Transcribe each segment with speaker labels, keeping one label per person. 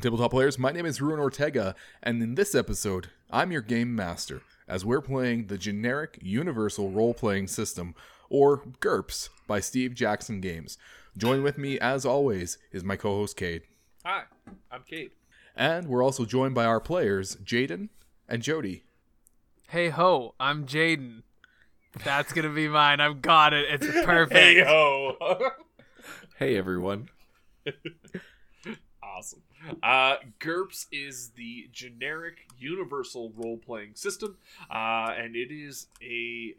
Speaker 1: Welcome, Tabletop Players. My name is Ruin Ortega, and in this episode, I'm your game master as we're playing the generic Universal Role Playing System, or GURPS, by Steve Jackson Games. Join with me, as always, is my co host, Cade.
Speaker 2: Hi, I'm Cade.
Speaker 1: And we're also joined by our players, Jaden and Jody.
Speaker 3: Hey ho, I'm Jaden. That's gonna be mine. I've got it. It's perfect.
Speaker 2: Hey ho!
Speaker 4: Hey everyone.
Speaker 2: awesome. Uh, GURPS is the generic universal role playing system, uh, and it is a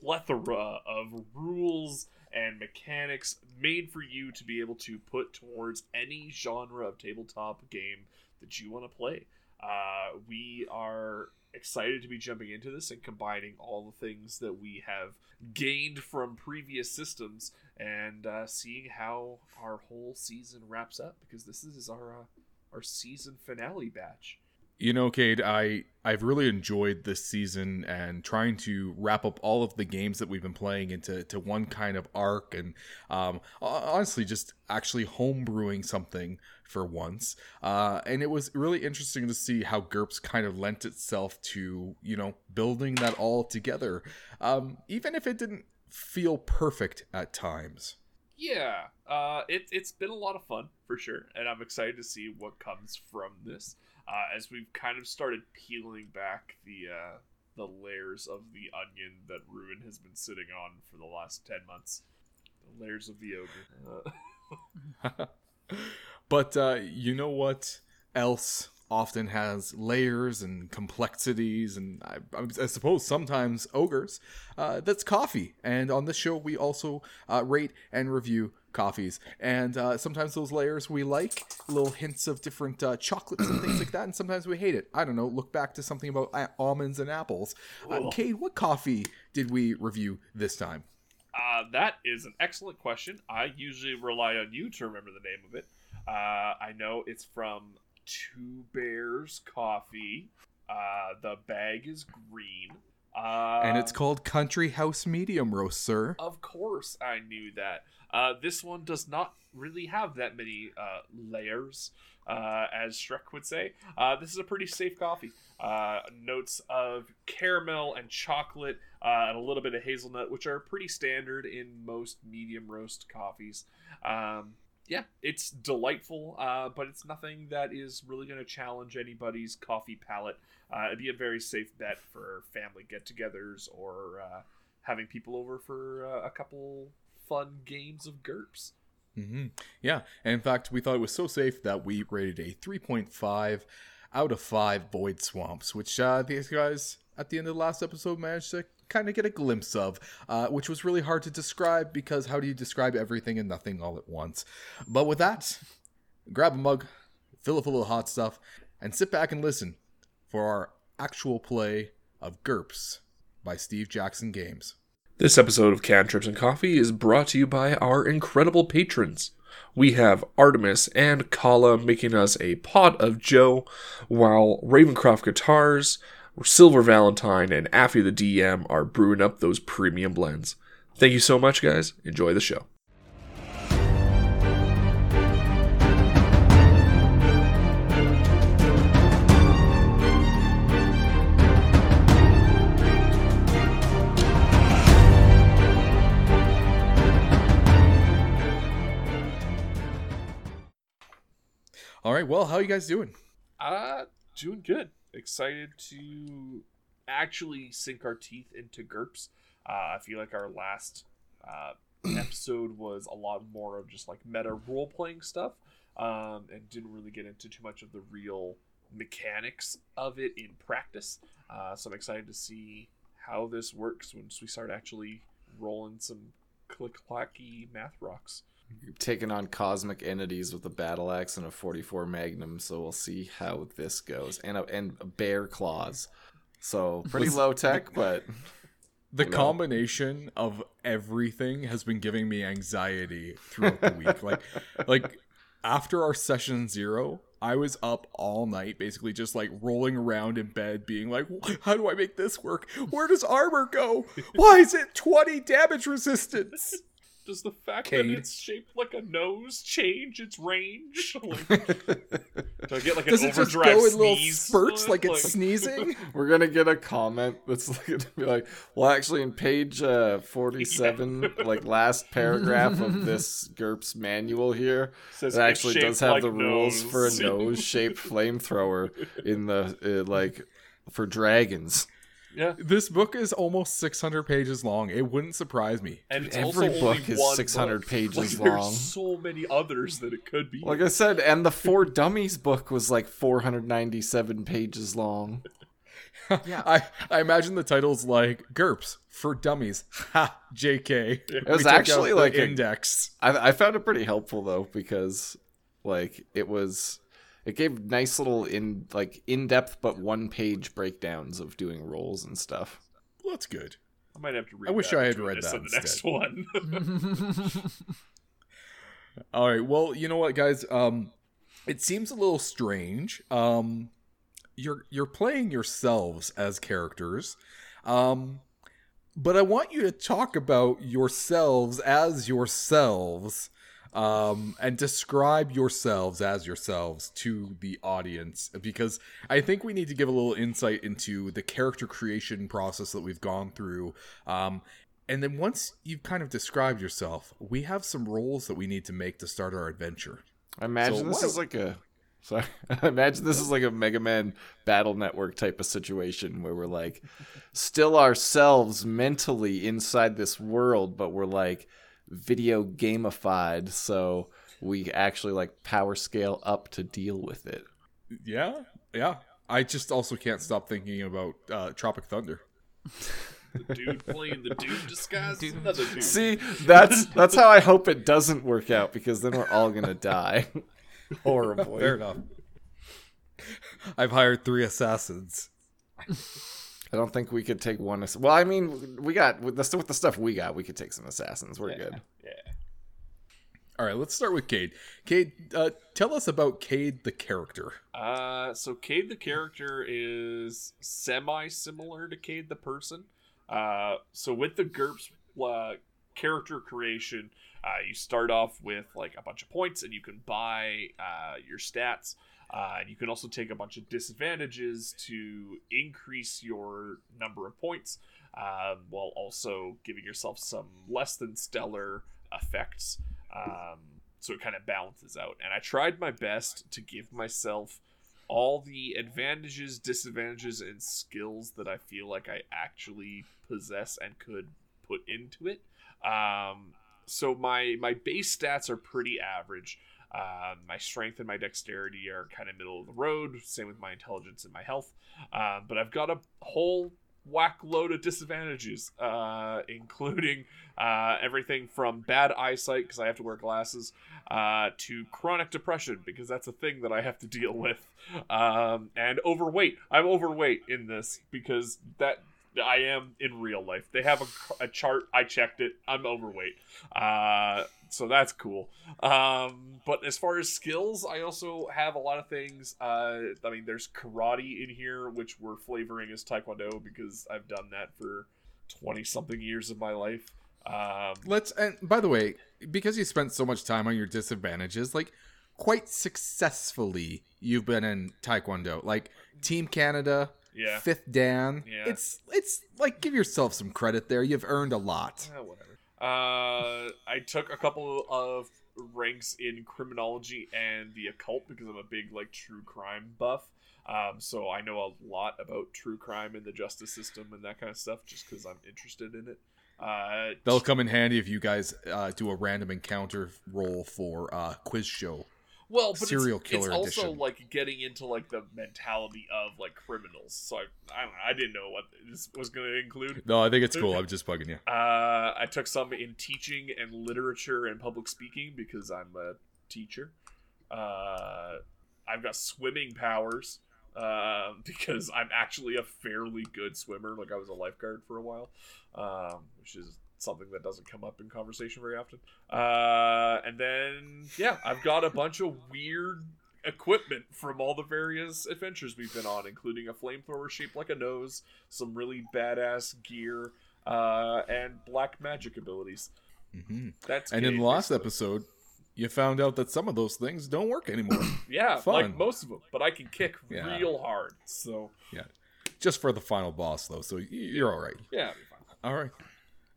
Speaker 2: plethora of rules and mechanics made for you to be able to put towards any genre of tabletop game that you want to play. Uh, we are excited to be jumping into this and combining all the things that we have gained from previous systems and uh, seeing how our whole season wraps up because this is our uh, our season finale batch.
Speaker 1: You know, Cade, I I've really enjoyed this season and trying to wrap up all of the games that we've been playing into to one kind of arc, and um, honestly, just actually homebrewing something for once. Uh, and it was really interesting to see how GURPS kind of lent itself to you know building that all together, um, even if it didn't feel perfect at times.
Speaker 2: Yeah, uh, it, it's been a lot of fun for sure, and I'm excited to see what comes from this uh, as we've kind of started peeling back the uh, the layers of the onion that Ruin has been sitting on for the last ten months. The layers of the ogre.
Speaker 1: But uh, you know what else often has layers and complexities, and I, I suppose sometimes ogres. Uh, that's coffee, and on this show we also uh, rate and review coffees, and uh, sometimes those layers we like little hints of different uh, chocolates and things like that, and sometimes we hate it. I don't know. Look back to something about uh, almonds and apples. Uh, Cade, what coffee did we review this time?
Speaker 2: Uh, that is an excellent question. I usually rely on you to remember the name of it. Uh, I know it's from Two Bears Coffee. Uh, the bag is green. Uh,
Speaker 1: and it's called Country House Medium Roast, sir.
Speaker 2: Of course, I knew that. Uh, this one does not really have that many uh, layers, uh, as Shrek would say. Uh, this is a pretty safe coffee. Uh, notes of caramel and chocolate, uh, and a little bit of hazelnut, which are pretty standard in most medium roast coffees. Um, yeah, it's delightful, uh, but it's nothing that is really going to challenge anybody's coffee palate. Uh, it'd be a very safe bet for family get-togethers or uh, having people over for uh, a couple fun games of GURPS.
Speaker 1: Mm-hmm. Yeah, and in fact, we thought it was so safe that we rated a 3.5 out of 5 Void Swamps, which uh, these guys at the end of the last episode managed to kind of get a glimpse of, uh, which was really hard to describe because how do you describe everything and nothing all at once? But with that, grab a mug, fill it full of hot stuff, and sit back and listen for our actual play of GURPS by Steve Jackson Games.
Speaker 4: This episode of Cantrips and Coffee is brought to you by our incredible patrons. We have Artemis and Kala making us a pot of Joe, while Ravencroft Guitars, Silver Valentine, and Affy the DM are brewing up those premium blends. Thank you so much, guys. Enjoy the show.
Speaker 1: All right, well, how are you guys doing?
Speaker 2: Uh, doing good. Excited to actually sink our teeth into GURPS. Uh, I feel like our last uh, episode was a lot more of just like meta role playing stuff um, and didn't really get into too much of the real mechanics of it in practice. Uh, so I'm excited to see how this works once we start actually rolling some click clacky math rocks.
Speaker 5: Taking on cosmic entities with a battle axe and a 44 Magnum, so we'll see how this goes. And a, and bear claws. So pretty low tech, but
Speaker 1: the combination of everything has been giving me anxiety throughout the week. like like after our session 0, I was up all night basically just like rolling around in bed being like how do I make this work? Where does armor go? Why is it 20 damage resistance?
Speaker 2: Does the fact Cade. that it's shaped like a nose change its range? Like... Do I get like an
Speaker 1: Does it just
Speaker 2: overdrive
Speaker 1: go in little spurts like it's sneezing?
Speaker 5: We're gonna get a comment that's like, gonna be like, well, actually, in page uh, forty-seven, like last paragraph of this GURPS manual here,
Speaker 2: Says
Speaker 5: it actually does have
Speaker 2: like
Speaker 5: the rules for a
Speaker 2: nose.
Speaker 5: nose-shaped flamethrower in the uh, like for dragons.
Speaker 2: Yeah,
Speaker 1: This book is almost 600 pages long. It wouldn't surprise me.
Speaker 2: and it's
Speaker 5: Every
Speaker 2: also
Speaker 5: book
Speaker 2: only
Speaker 5: is 600
Speaker 2: book.
Speaker 5: pages
Speaker 2: like,
Speaker 5: long.
Speaker 2: There's so many others that it could be.
Speaker 5: Like I said, and the For Dummies book was like 497 pages long.
Speaker 3: Yeah.
Speaker 1: I, I imagine the title's like GURPS for Dummies. Ha! JK. It
Speaker 5: was actually like a-
Speaker 1: index.
Speaker 5: I, I found it pretty helpful though because like it was it gave nice little in like in-depth but one-page breakdowns of doing rolls and stuff.
Speaker 1: Well, that's good.
Speaker 2: I might have to read.
Speaker 1: I wish
Speaker 2: that
Speaker 1: I had read that
Speaker 2: and the next one.
Speaker 1: All right. Well, you know what, guys? Um, it seems a little strange. Um, you're you're playing yourselves as characters, um, but I want you to talk about yourselves as yourselves, um, and describe yourselves as yourselves to the audience because I think we need to give a little insight into the character creation process that we've gone through. Um, and then once you've kind of described yourself, we have some rolls that we need to make to start our adventure.
Speaker 5: I imagine
Speaker 1: So
Speaker 5: this
Speaker 1: what-
Speaker 5: is like a sorry. I imagine this is like a Mega Man Battle Network type of situation where we're like still ourselves mentally inside this world, but we're like video gamified, so we actually like power scale up to deal with it.
Speaker 1: Yeah, yeah. I just also can't stop thinking about uh, Tropic Thunder.
Speaker 2: the dude playing the dude disguised as
Speaker 3: Dude.
Speaker 2: another dude.
Speaker 5: See, that's that's how I hope it doesn't work out because then we're all gonna die horribly.
Speaker 1: Fair enough. I've hired three assassins.
Speaker 5: I don't think we could take one. Ass- well, I mean, we got with the with the stuff we got, we could take some assassins. We're good.
Speaker 2: Yeah.
Speaker 1: All right, let's start with Cade. Cade, uh, tell us about Cade the character.
Speaker 2: Uh, so Cade the character is semi similar to Cade the person. Uh, so with the GURPS uh, character creation, uh, you start off with like a bunch of points, and you can buy uh, your stats. Uh, and you can also take a bunch of disadvantages to increase your number of points, um, while also giving yourself some less than stellar effects. Um, so it kind of balances out. And I tried my best to give myself all the advantages, disadvantages, and skills that I feel like I actually possess and could put into it. Um, so my my base stats are pretty average. Um, my strength and my dexterity are kind of middle of the road. Same with my intelligence and my health. Um, but I've got a whole whack load of disadvantages, uh, including uh, everything from bad eyesight because I have to wear glasses, uh, to chronic depression because that's a thing that I have to deal with, um, and overweight. I'm overweight in this because that I am in real life. They have a, a chart. I checked it. I'm overweight. Uh, so that's cool. Um, but as far as skills, I also have a lot of things. Uh, I mean, there's karate in here, which we're flavoring as taekwondo because I've done that for twenty something years of my life. Um,
Speaker 1: Let's and by the way, because you spent so much time on your disadvantages, like quite successfully, you've been in Taekwondo, like Team Canada,
Speaker 2: yeah.
Speaker 1: Fifth Dan.
Speaker 2: Yeah.
Speaker 1: It's it's like give yourself some credit there. You've earned a lot.
Speaker 2: Eh, whatever. Uh, I took a couple of ranks in criminology and the occult because I'm a big like true crime buff. Um, so I know a lot about true crime and the justice system and that kind of stuff just because I'm interested in it. Uh,
Speaker 1: They'll come in handy if you guys uh, do a random encounter roll for uh, quiz show.
Speaker 2: Well, but
Speaker 1: serial
Speaker 2: it's,
Speaker 1: killer
Speaker 2: it's also
Speaker 1: edition.
Speaker 2: like getting into like the mentality of like criminals. So I, I don't know. I didn't know what this was going to include.
Speaker 1: No, I think it's cool. I'm just bugging you.
Speaker 2: Uh, I took some in teaching and literature and public speaking because I'm a teacher. Uh, I've got swimming powers uh, because I'm actually a fairly good swimmer. Like I was a lifeguard for a while, um, which is something that doesn't come up in conversation very often. Uh, and then yeah, I've got a bunch of weird equipment from all the various adventures we've been on, including a flamethrower shaped like a nose, some really badass gear, uh, and black magic abilities.
Speaker 1: hmm
Speaker 2: That's
Speaker 1: And in the last
Speaker 2: basically.
Speaker 1: episode, you found out that some of those things don't work anymore.
Speaker 2: Yeah,
Speaker 1: Fun.
Speaker 2: like most of them, but I can kick
Speaker 1: Yeah.
Speaker 2: real hard. So
Speaker 1: yeah, just for the final boss though, so you're all right.
Speaker 2: yeah.
Speaker 1: All right,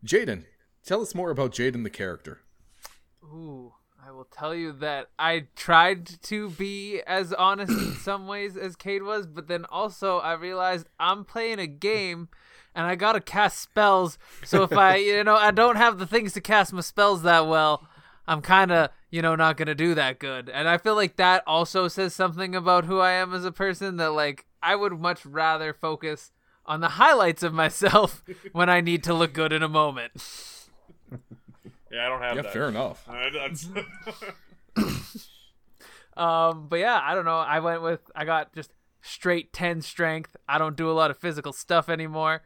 Speaker 1: Jaden, tell us more about Jaden the character.
Speaker 3: Ooh, I will tell you that I tried to be as honest in some ways as Cade was, but then also I realized I'm playing a game and I gotta cast spells. So if I, you know, I don't have the things to cast my spells that well, I'm kind of, you know, not gonna do that good. And I feel like that also says something about who I am as a person. That like I would much rather focus on the highlights of myself when I need to look good in a moment.
Speaker 2: Yeah, I don't have
Speaker 1: Yeah,
Speaker 2: that.
Speaker 1: fair enough.
Speaker 3: Um, but yeah, I don't know. I went with I got just straight ten strength. I don't do a lot of physical stuff anymore.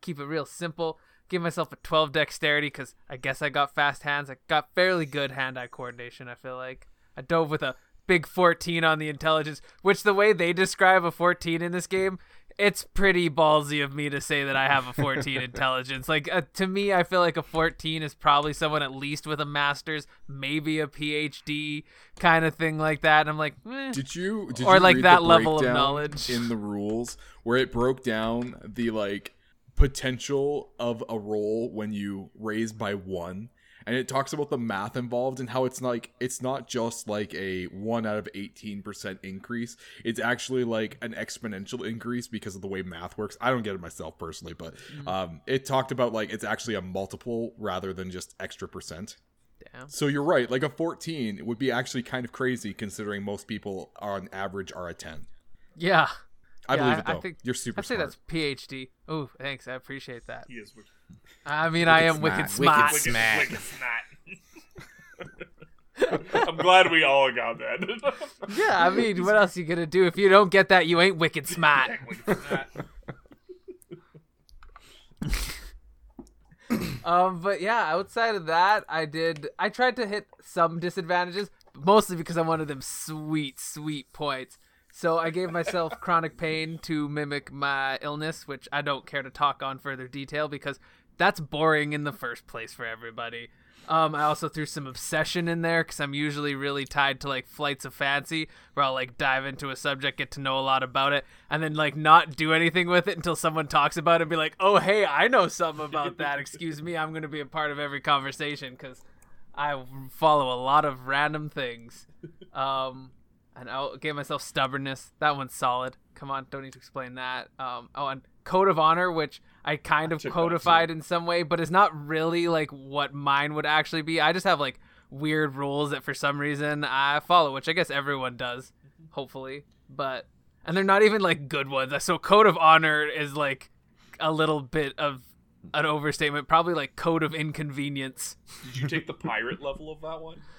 Speaker 3: Keep it real simple. Give myself a twelve dexterity because I guess I got fast hands. I got fairly good hand-eye coordination. I feel like I dove with a big fourteen on the intelligence, which the way they describe a fourteen in this game. It's pretty ballsy of me to say that I have a 14 intelligence. Like uh, to me, I feel like a 14 is probably someone at least with a master's, maybe a PhD, kind of thing like that. And I'm like, eh.
Speaker 1: Did you did
Speaker 3: Or,
Speaker 1: you
Speaker 3: like, that level of knowledge?
Speaker 1: in the rules where it broke down the like potential of a roll when you raise by one and it talks about the math involved and how it's like it's not just like a 1 out of 18% increase it's actually like an exponential increase because of the way math works i don't get it myself personally but
Speaker 3: Mm-hmm.
Speaker 1: um it talked about like it's actually a multiple rather than just extra percent
Speaker 3: Damn.
Speaker 1: so you're right. Like a 14 would be actually kind of crazy considering most people on average are a 10.
Speaker 3: yeah.
Speaker 1: I
Speaker 3: Yeah,
Speaker 1: believe
Speaker 3: I-
Speaker 1: it
Speaker 3: I
Speaker 1: though.
Speaker 3: think-
Speaker 1: you're super
Speaker 3: I'd say
Speaker 1: smart.
Speaker 3: that's PhD. Oh, thanks. I appreciate that.
Speaker 2: he is wicked,
Speaker 3: I mean, I am wicked smart.
Speaker 5: Wicked
Speaker 2: wicked,
Speaker 5: Smack.
Speaker 2: wicked snot. I'm glad we all got that.
Speaker 3: Yeah, I mean, what else are you gonna do if you don't get that? You ain't wicked smart. Um, but yeah, outside of that, I did. I tried to hit some disadvantages, mostly because I wanted them sweet, sweet points. So I gave myself chronic pain to mimic my illness, which I don't care to talk on further detail because that's boring in the first place for everybody. Um, I also threw some obsession in there because I'm usually really tied to like flights of fancy, where I'll like dive into a subject, get to know a lot about it, and then like not do anything with it until someone talks about it and be like, "Oh, hey, I know something about that. Excuse me, I'm gonna be a part of every conversation because I follow a lot of random things." Um, and I gave myself stubbornness. That one's solid. Come on, don't need to explain that. Um, oh, and code of honor, which I kind of codified in some way, but it's not really like what mine would actually be. I just have like weird rules that for some reason I follow, which I guess everyone does, hopefully. But and they're not even like good ones. So code of honor is like a little bit of an overstatement, probably like code of inconvenience.
Speaker 2: Did you take the pirate level of that one?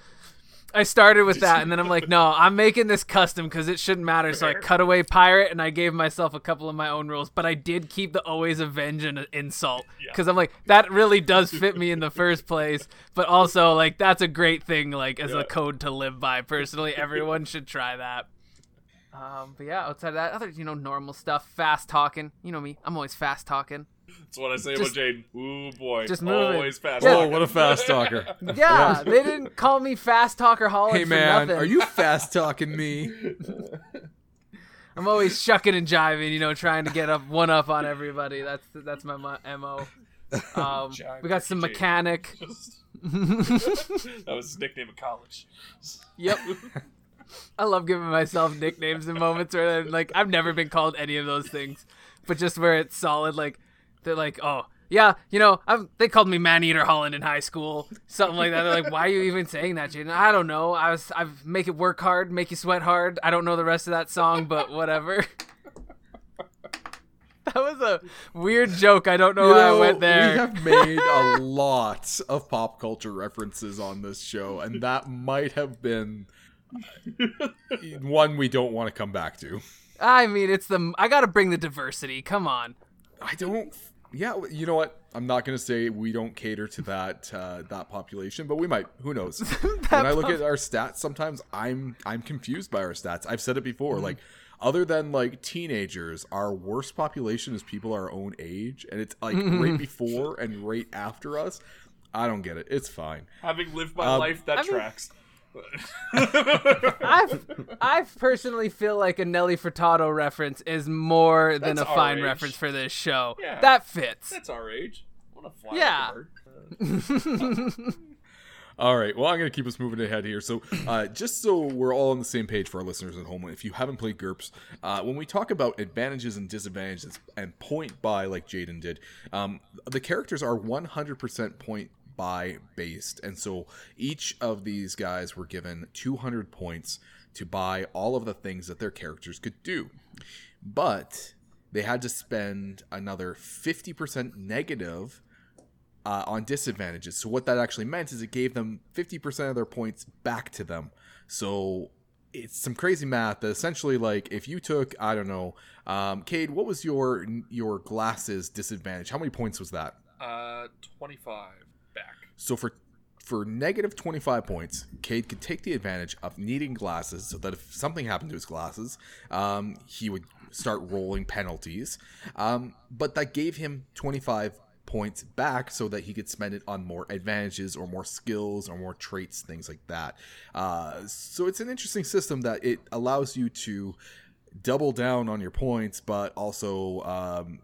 Speaker 3: I started with that, and then I'm like, no, I'm making this custom because it shouldn't matter. So I cut away pirate, and I gave myself a couple of my own rules, but I did keep the always avenge and insult
Speaker 2: Yeah.
Speaker 3: because I'm like, that really does fit me in the first place. But also, like, that's a great thing, like as
Speaker 2: Yeah.
Speaker 3: a code to live by. Personally, everyone should try that. Um, but yeah, outside of that, other you know normal stuff, fast talking. You know me, I'm always fast talking.
Speaker 2: That's what I say
Speaker 3: Just-
Speaker 2: about Jaden. Ooh boy,
Speaker 3: just moving.
Speaker 2: always fast.
Speaker 3: Yeah.
Speaker 1: Oh, what a fast talker.
Speaker 3: Yeah, they didn't call me fast talker Holland
Speaker 1: hey
Speaker 3: for
Speaker 1: man,
Speaker 3: nothing.
Speaker 1: are you fast talking me?
Speaker 3: I'm always shucking and jiving, you know, trying to get up one up on everybody. That's that's my mo. mo. Um, we got some
Speaker 2: Jade.
Speaker 3: mechanic.
Speaker 2: that was his nickname in college.
Speaker 3: Yep. I love giving myself nicknames in moments where I'm like I've never been called any of those things, but just where it's solid. Like they're like, oh yeah, you know, I've, they called me Man Eater Holland in high school, something like that. They're like, why are you even saying that, Jaden? I don't know. I was I make it work hard, make you sweat hard. I don't know the rest of that song, but whatever. that was a weird joke. I don't know
Speaker 1: You
Speaker 3: why
Speaker 1: know,
Speaker 3: I went there.
Speaker 1: We have made a lot of pop culture references on this show, and that might have been one we don't want to come back to.
Speaker 3: I mean, it's the I got to bring the diversity. Come on.
Speaker 1: I don't. Yeah, you know what? I'm not gonna say we don't cater to that uh, that population, but we might. Who knows? when I look at our stats, sometimes I'm I'm confused by our stats. I've said it before.
Speaker 3: Mm-hmm.
Speaker 1: Like, other than like teenagers, our worst population is people our own age, and it's like
Speaker 3: Mm-hmm.
Speaker 1: right before and right after us. I don't get it. It's fine.
Speaker 2: Having lived my
Speaker 1: Um,
Speaker 2: life, that
Speaker 3: I mean-
Speaker 2: tracks.
Speaker 3: I I personally feel like a Nelly Furtado reference is more than
Speaker 2: That's
Speaker 3: a fine
Speaker 2: age.
Speaker 3: reference for this show.
Speaker 2: Yeah.
Speaker 3: That fits.
Speaker 2: That's our age. I want to fly
Speaker 3: Yeah.
Speaker 2: with the bird.
Speaker 1: All right. Well, I'm going to keep us moving ahead here. So, uh, just so we're all on the same page for our listeners at home, if you haven't played GURPS, uh, when we talk about advantages and disadvantages and point buy, like Jaden did, um, the characters are 100% point buy based. And so each of these guys were given 200 points to buy all of the things that their characters could do. But they had to spend another 50% negative uh, on disadvantages. So what that actually meant is it gave them 50% of their points back to them. So it's some crazy math that essentially like if you took I don't know, um, Cade, what was your your glasses disadvantage? How many points was that?
Speaker 2: Uh, 25 back.
Speaker 1: So for for negative 25 points, Cade could take the advantage of needing glasses so that if something happened to his glasses, um, he would start rolling penalties. Um, but that gave him 25 points back so that he could spend it on more advantages or more skills or more traits, things like that. Uh, so it's an interesting system that it allows you to double down on your points, but also um,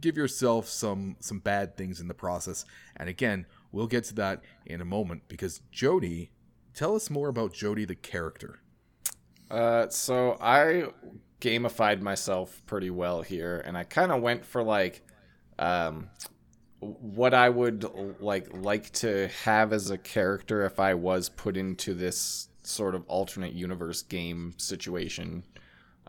Speaker 1: give yourself some some bad things in the process. And again, we'll get to that in a moment because Jody, tell us more about Jody the character.
Speaker 5: Uh, so I gamified myself pretty well here, and I kind of went for like, um, what I would like like to have as a character if I was put into this sort of alternate universe game situation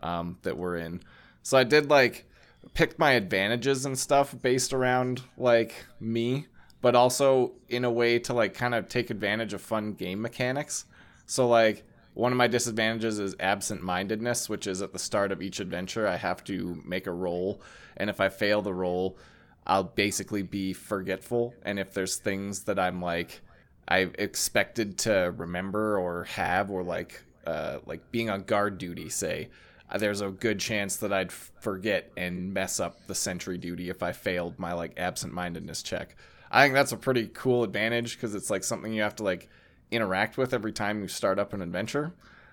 Speaker 5: um, that we're in. So I did like pick my advantages and stuff based around like me, but also in a way to like kind of take advantage of fun game mechanics. So like one of my disadvantages is absent-mindedness, which is at the start of each adventure I have to make a roll, and if I fail the roll, I'll basically be forgetful. And if there's things that I'm like I expected to remember or have, or like uh, like being on guard duty, say, uh, there's a good chance that I'd forget and mess up the sentry duty if I failed my like absent-mindedness check. I think that's a pretty cool advantage because it's like something you have to like interact with every time you start up an adventure.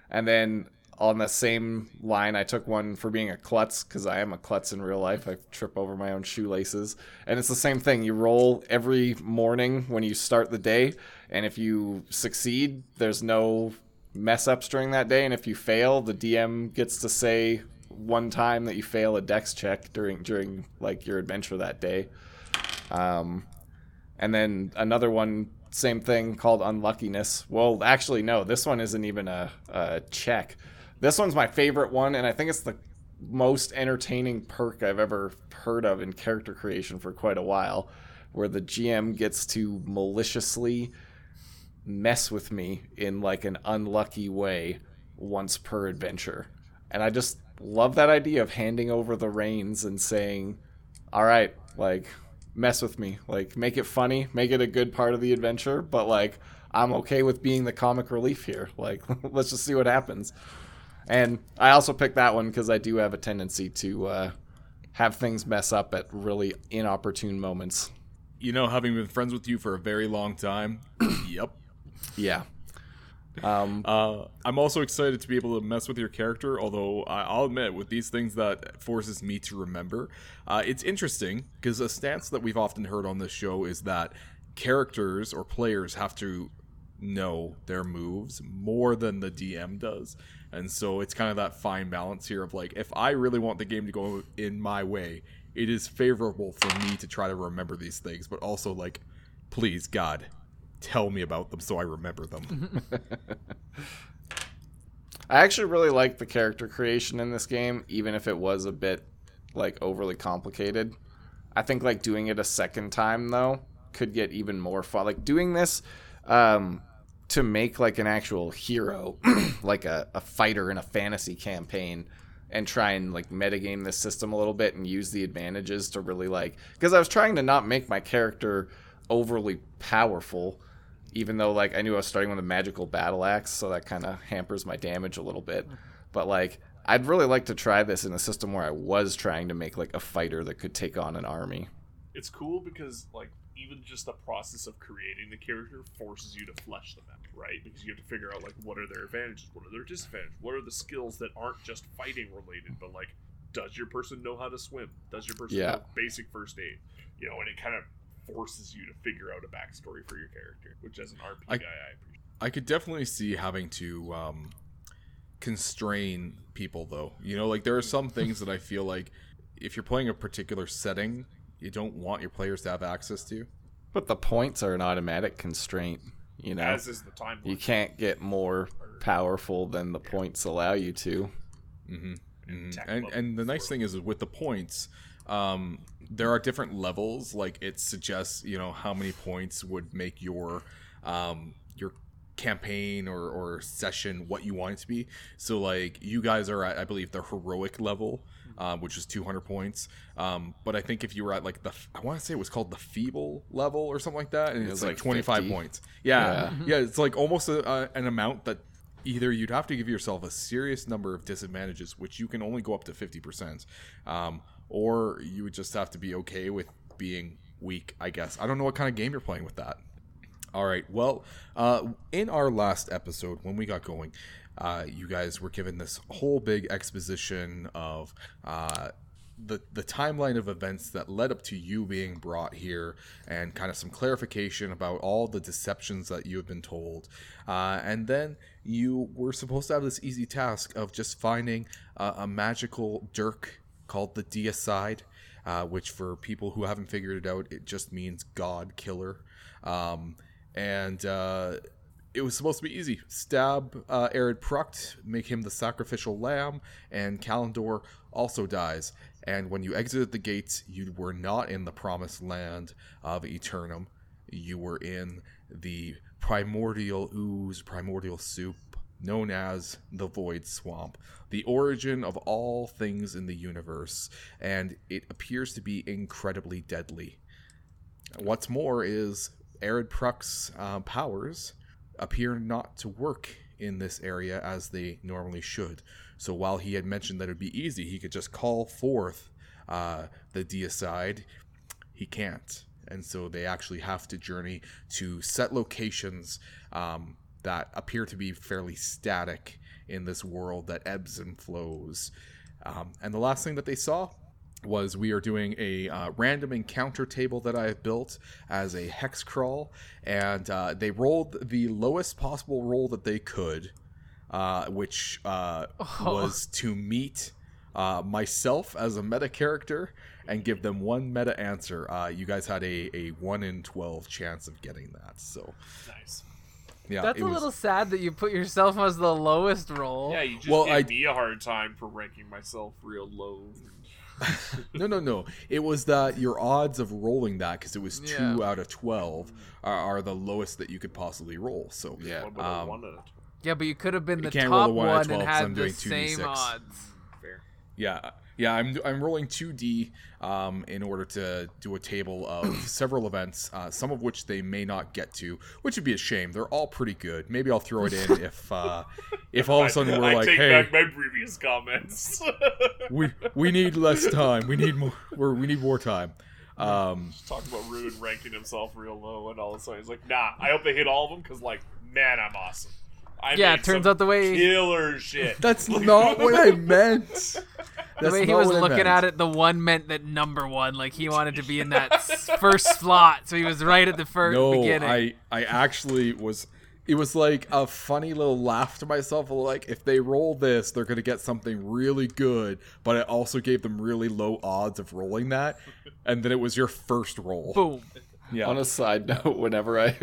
Speaker 5: And then on the same line, I took one for being a klutz because I am a klutz in real life. I trip over my own shoelaces. And it's the same thing. You roll every morning when you start the day. And if you succeed, there's no mess ups during that day. And if you fail, the DM gets to say one time that you fail a dex check during during like your adventure that day. Um, and then another one, same thing called unluckiness. Well, actually, no, this one isn't even a, a check. This one's my favorite one, and I think it's the most entertaining perk I've ever heard of in character creation for quite a while, where the GM gets to maliciously mess with me in like an unlucky way once per adventure. And I just love that idea of handing over the reins and saying, all right, like, mess with me. Like, make it funny, make it a good part of the adventure, but like, I'm okay with being the comic relief here. Like, let's just see what happens. And I also picked that one because I do have a tendency to uh, have things mess up at really inopportune moments.
Speaker 1: You know, having been friends with you for a very long time, yep.
Speaker 5: Yeah. Um,
Speaker 1: Uh, I'm also excited to be able to mess with your character, although I'll admit, with these things that forces me to remember, uh, it's interesting because a stance that we've often heard on this show is that characters or players have to know their moves more than the DM does. And so it's kind of that fine balance here of like, if I really want the game to go in my way, it is favorable for me to try to remember these things, but also like, please, God, tell me about them so I remember them.
Speaker 5: I actually really like the character creation in this game, even if it was a bit like overly complicated. I think like doing it a second time though could get even more fun. Like doing this um, to make like an actual hero, like a, a fighter in a fantasy campaign, and try and like metagame this system a little bit and use the advantages to really like because I was trying to not make my character overly powerful even though like I knew I was starting with a magical battle axe, so that kind of hampers my damage a little bit. Mm-hmm. But like I'd really like to try this in a system where I was trying to make like a fighter that could take on an army.
Speaker 2: It's cool because like even just the process of creating the character forces you to flesh them out, right? Because you have to figure out like what are their advantages, what are their disadvantages, what are the skills that aren't just fighting related, but like does your person know how to swim? Does your person
Speaker 5: Yeah.
Speaker 2: know basic first aid? You know, and it kind of forces you to figure out a backstory for your character, which as an RP
Speaker 1: I-
Speaker 2: guy, I appreciate.
Speaker 1: I could definitely see having to um, constrain people, though. You know, like there are some things that I feel like if you're playing a particular setting, you don't want your players to have access to.
Speaker 5: But the points are an automatic constraint. You know,
Speaker 2: As is the time.
Speaker 5: you can't get more powerful than the points allow you to.
Speaker 1: Mm-hmm.
Speaker 2: Tech
Speaker 1: And and the nice thing is with the points, um, there are different levels. Like it suggests, you know, how many points would make your um, your campaign or, or session what you want it to be. So like you guys are at, I believe, the heroic level, um, which is 200 points. Um, but I think if you were at like the, I want to say it was called the feeble level or something like that, and
Speaker 5: It
Speaker 1: it's
Speaker 5: was
Speaker 1: like,
Speaker 5: like
Speaker 1: 25
Speaker 5: 50.
Speaker 1: points. Yeah,
Speaker 5: Yeah.
Speaker 1: yeah, it's like almost a, a, an amount that either you'd have to give yourself a serious number of disadvantages, which you can only go up to 50%, um, or you would just have to be okay with being weak, I guess. I don't know what kind of game you're playing with that. All right. Well, uh, in our last episode, when we got going, uh, you guys were given this whole big exposition of uh, the the timeline of events that led up to you being brought here, and kind of some clarification about all the deceptions that you have been told. Uh, and then you were supposed to have this easy task of just finding a magical dirk called the Deicide, uh, which for people who haven't figured it out, it just means God Killer. Um, and uh, it was supposed to be easy. Stab uh, Arid Pruct, make him the sacrificial lamb, and Kalendor also dies. And when you exited the gates, you were not in the promised land of Eternum. You were in the primordial ooze, primordial soup, known as the Void Swamp, the origin of all things in the universe, and it appears to be incredibly deadly. What's more is Arid Pruck's uh, powers appear not to work in this area as they normally should. So while he had mentioned that it would be easy, he could just call forth uh, the deicide, he can't. And so they actually have to journey to set locations um, that appear to be fairly static in this world that ebbs and flows. Um, and the last thing that they saw was we are doing a uh, random encounter table that I have built as a hex crawl, and uh, they rolled the lowest possible roll that they could, uh, which uh, was to meet uh, myself as a meta character and give them one meta answer. Uh, you guys had a, a one in twelve chance of getting that, so
Speaker 2: Nice.
Speaker 1: Yeah,
Speaker 3: That's a
Speaker 1: was-
Speaker 3: little sad that you put yourself as the lowest roll.
Speaker 2: Yeah, you just
Speaker 1: Well,
Speaker 2: gave
Speaker 1: I-
Speaker 2: me a hard time for ranking myself real low.
Speaker 1: no, no, no. It was that your odds of rolling that because it was two out of twelve are, are the lowest that you could possibly roll. So
Speaker 5: Yeah.
Speaker 2: What
Speaker 1: Um,
Speaker 2: one at a time?
Speaker 3: Yeah, but you could have been the top
Speaker 1: one out of
Speaker 3: one
Speaker 1: 12
Speaker 3: and
Speaker 1: 'cause
Speaker 3: had
Speaker 1: I'm
Speaker 3: the
Speaker 1: doing
Speaker 3: same
Speaker 1: 2d6.
Speaker 3: odds.
Speaker 2: Fair.
Speaker 1: Yeah, yeah, I'm I'm rolling two D um, in order to do a table of several events, uh, some of which they may not get to, which would be a shame. They're all pretty good. Maybe I'll throw it in if uh, if all of a sudden we're
Speaker 2: I
Speaker 1: like,
Speaker 2: take
Speaker 1: hey,
Speaker 2: back my previous comments.
Speaker 1: we we need less time. We need more. We're, we need more time. Um,
Speaker 2: Talking about Ruin ranking himself real low, and all of a sudden he's like, "Nah, I hope they hit all of them because, like, man, I'm awesome." I
Speaker 3: Yeah,
Speaker 2: made
Speaker 3: it turns
Speaker 2: some
Speaker 3: out the way
Speaker 2: killer shit.
Speaker 1: that's not what I meant.
Speaker 3: the way he was looking
Speaker 1: meant.
Speaker 3: at it, the one meant that number one, like he wanted to be in that first slot, so he was right at the first
Speaker 1: no,
Speaker 3: beginning.
Speaker 1: I I actually was. It was like a funny little laugh to myself. Like if they roll this, they're gonna get something really good. But it also gave them really low odds of rolling that, and then it was your first roll.
Speaker 3: Boom.
Speaker 1: Yeah.
Speaker 5: On a side note, whenever I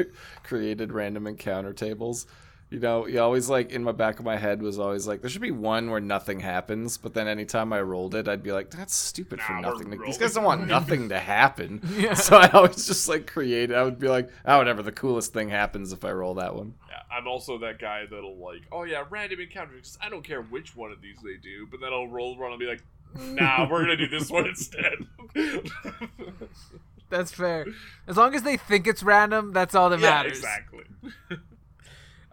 Speaker 5: created random encounter tables, you know, you always like in my back of my head was always like, there should be one where nothing happens. But then anytime I rolled it, I'd be like, that's stupid for
Speaker 2: Nah, we're
Speaker 5: nothing. Like, these guys don't want nothing to happen. So I always just like create. I would be like, oh, whatever. The coolest thing happens if I roll that one.
Speaker 2: Yeah, I'm also that guy that'll like, oh yeah, random encounters. I don't care which one of these they do, but then I'll roll one and be like, nah, we're gonna do this one instead.
Speaker 3: That's fair. As long as they think it's random, that's all that
Speaker 2: yeah,
Speaker 3: matters.
Speaker 2: exactly.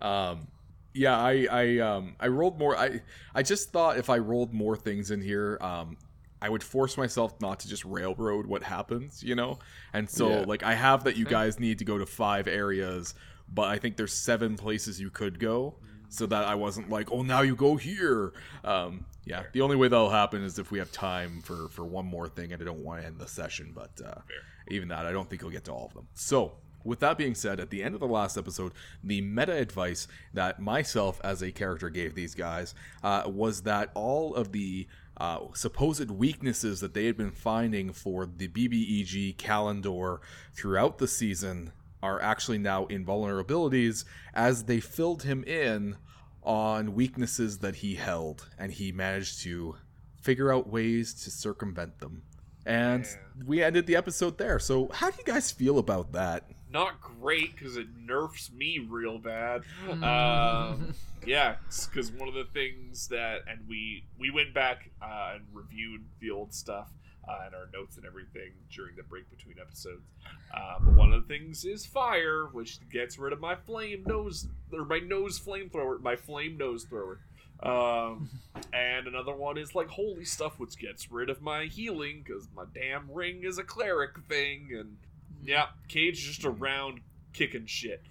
Speaker 1: Um, yeah, I I um I rolled more. I I just thought if I rolled more things in here, um, I would force myself not to just railroad what happens, you know? And so
Speaker 5: Yeah.
Speaker 1: like I have that you guys need to go to five areas, but I think there's seven places you could go. So that I wasn't like, oh, now you go here. Um, yeah, the only way that'll happen is if we have time for for one more thing, and I don't want to end the session. But uh, even that, I don't think you'll get to all of them. So, with that being said, at the end of the last episode, the meta advice that myself as a character gave these guys uh, was that all of the uh, supposed weaknesses that they had been finding for the BBEG Calendor throughout the season are actually now invulnerabilities as they filled him in on weaknesses that he held, and he managed to figure out ways to circumvent them. And we ended the episode there. So, how do you guys feel about that?
Speaker 2: Not great because it nerfs me real bad. Um, yeah, because one of the things that, and we we went back uh, and reviewed the old stuff uh, and our notes and everything during the break between episodes. Uh, but one of the things is fire, which gets rid of my flame nose or my nose flamethrower, my flame nose thrower. Um, and another one is like holy stuff, which gets rid of my healing because my damn ring is a cleric thing. And yeah, Cade just around kicking shit.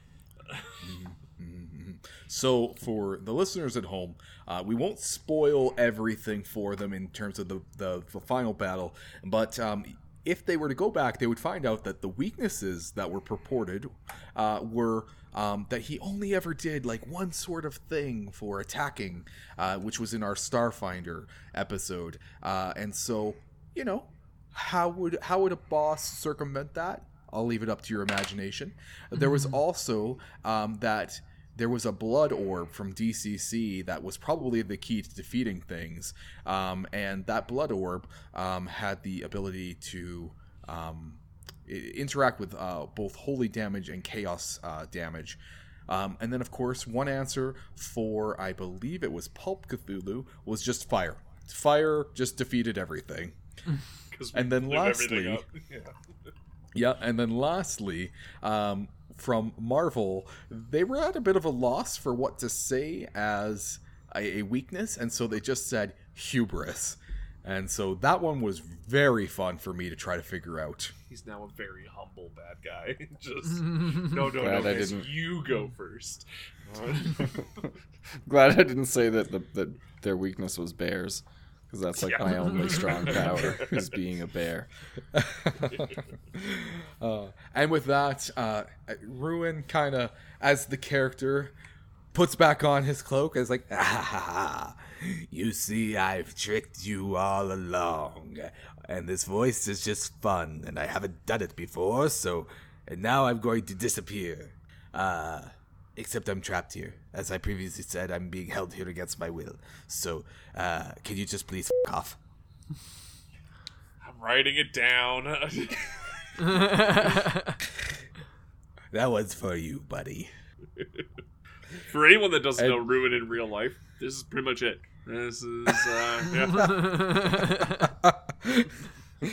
Speaker 1: Mhm. So, for the listeners at home, uh, we won't spoil everything for them in terms of the, the, the final battle, but um, if they were to go back, they would find out that the weaknesses that were purported uh, were um, that he only ever did like one sort of thing for attacking, uh, which was in our Starfinder episode. Uh, and so, you know, how would how would a boss circumvent that? I'll leave it up to your imagination. There was also um, that there was a blood orb from DCC that was probably the key to defeating things, um, and that blood orb um, had the ability to um, interact with uh, both holy damage and chaos uh, damage. Um, and then, of course, one answer for I believe it was Pulp Cthulhu was just fire. Fire just defeated everything. And then lastly-
Speaker 2: Yeah.
Speaker 1: Yeah, and then lastly, um, from Marvel, they were at a bit of a loss for what to say as a, a weakness, and so they just said hubris. And so that one was very fun for me to try to figure out.
Speaker 2: He's now a very humble bad guy. Just no, no,
Speaker 5: Glad
Speaker 2: no.
Speaker 5: I didn't-
Speaker 2: You go first.
Speaker 5: Glad I didn't say that the, that their weakness was bears, because that's like
Speaker 2: Yeah.
Speaker 5: my only strong power is being a bear.
Speaker 1: uh, and with that, uh, Ruin kind of, as the character, puts back on his cloak and is like, ah, you see, I've tricked you all along. And this voice is just fun, and I haven't done it before, so. And now I'm going to disappear. Uh, except I'm trapped here. As I previously said, I'm being held here against my will. So, uh, can you just please f off?
Speaker 2: I'm writing it down.
Speaker 1: That one's for you, buddy.
Speaker 2: For anyone that doesn't
Speaker 1: And-
Speaker 2: know Ruin in real life, this is pretty much it. This is uh, yeah.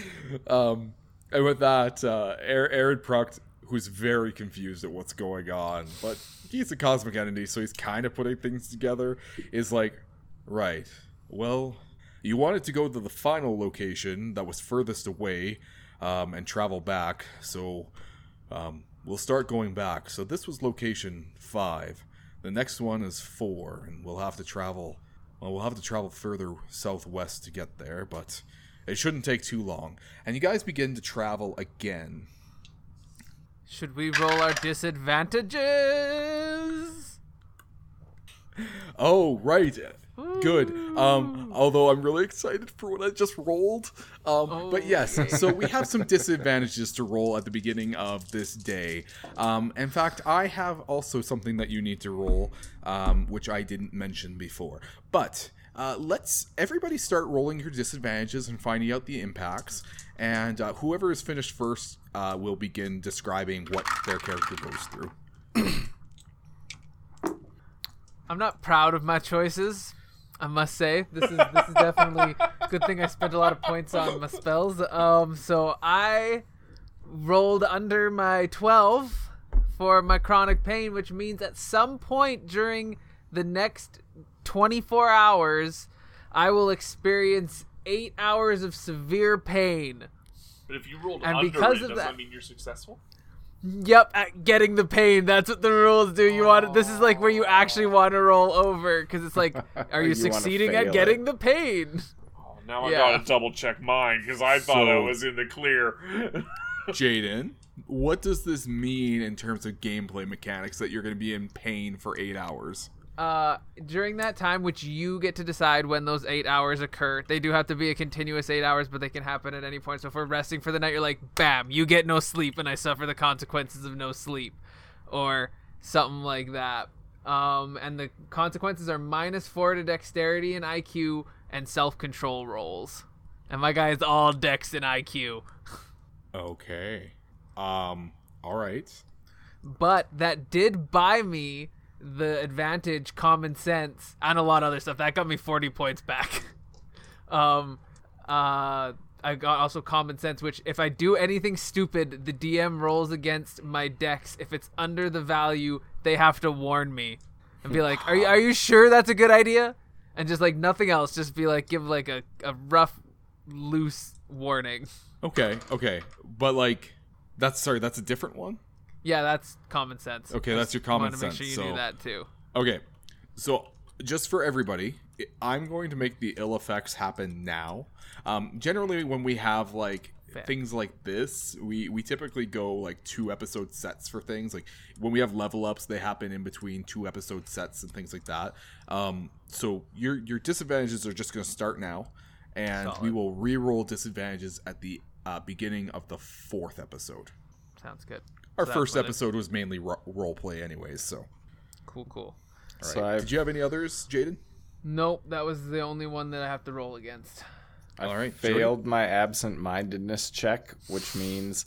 Speaker 1: um, and with that, uh, Aaron Aaron Prucht, who's very confused at what's going on, but he's a cosmic entity, so he's kind of putting things together, is like, right, well, you wanted to go to the final location that was furthest away um, and travel back, so um, we'll start going back. So this was location five. The next one is four, and we'll have to travel. Well, we'll have to travel further southwest to get there, but it shouldn't take too long. And you guys begin to travel again.
Speaker 3: Should we roll our disadvantages?
Speaker 1: Oh, right. Good. Um, although I'm really excited for what I just rolled. Um, but yes, so we have some disadvantages to roll at the beginning of this day. Um, in fact, I have also something that you need to roll, um, which I didn't mention before. But uh, let's everybody start rolling your disadvantages and finding out the impacts. And uh, whoever is finished first uh, will begin describing what their character goes through.
Speaker 3: I'm not proud of my choices. I must say this is this is definitely a good thing I spent a lot of points on my spells. Um, so I rolled under my 12 for my chronic pain, which means at some point during the next 24 hours, I will experience eight hours of severe pain.
Speaker 2: But if you rolled
Speaker 3: And
Speaker 2: under
Speaker 3: because
Speaker 2: it,
Speaker 3: of
Speaker 2: does
Speaker 3: that-
Speaker 2: that mean you're successful?
Speaker 3: Yep, at getting the pain. That's what the rules do. You want this is like where you actually oh. want to roll over because it's like, are you,
Speaker 5: You
Speaker 3: succeeding
Speaker 5: fail
Speaker 3: at
Speaker 5: it.
Speaker 3: getting the pain?
Speaker 2: Oh, now I
Speaker 3: Yeah.
Speaker 2: gotta double check mine because I thought I was in the clear.
Speaker 1: Jaden, what does this mean in terms of gameplay mechanics that you're going to be in pain for eight hours?
Speaker 3: Uh, during that time, which you get to decide when those eight hours occur, they do have to be a continuous eight hours, but they can happen at any point. So if we're resting for the night, you're like, bam, you get no sleep, and I suffer the consequences of no sleep, or something like that. Um, and the consequences are minus four to dexterity and IQ and self control rolls. And my guy is all dex and IQ.
Speaker 1: Okay. Um, all right.
Speaker 3: but that did buy me the advantage common sense and a lot of other stuff. That got me 40 points back. Um uh i got also common sense which if i do anything stupid the dm rolls against my dex if it's under the value they have to warn me and be like are you are you sure that's a good idea? And just like nothing else. Just be like give like a, a rough loose warning.
Speaker 1: Okay, okay. But, like, that's, sorry, that's a different one?
Speaker 3: Yeah that's common sense
Speaker 1: Okay, that's your common
Speaker 3: to make sure
Speaker 1: sense,
Speaker 3: you
Speaker 1: so-
Speaker 3: knew that too
Speaker 1: Okay, so just for everybody, I'm going to make the ill effects happen now. Um, generally, when we have like
Speaker 3: Fair.
Speaker 1: things like this, we we typically go like two episode sets for things. Like when we have level ups, they happen in between two episode sets and things like that. Um, so your your disadvantages are just going to start now, and we will re-roll disadvantages at the uh, beginning of the fourth episode.
Speaker 3: sounds good
Speaker 1: Our
Speaker 3: So
Speaker 1: first
Speaker 3: that's what it-
Speaker 1: episode was mainly ro- role play, anyways. So,
Speaker 3: Cool, cool.
Speaker 1: all
Speaker 5: So. I've-
Speaker 1: Did you have any others, Jaden?
Speaker 3: Nope, that was the only one that I have to roll against.
Speaker 5: I
Speaker 1: All right, Jody?
Speaker 5: failed my absent-mindedness check, which means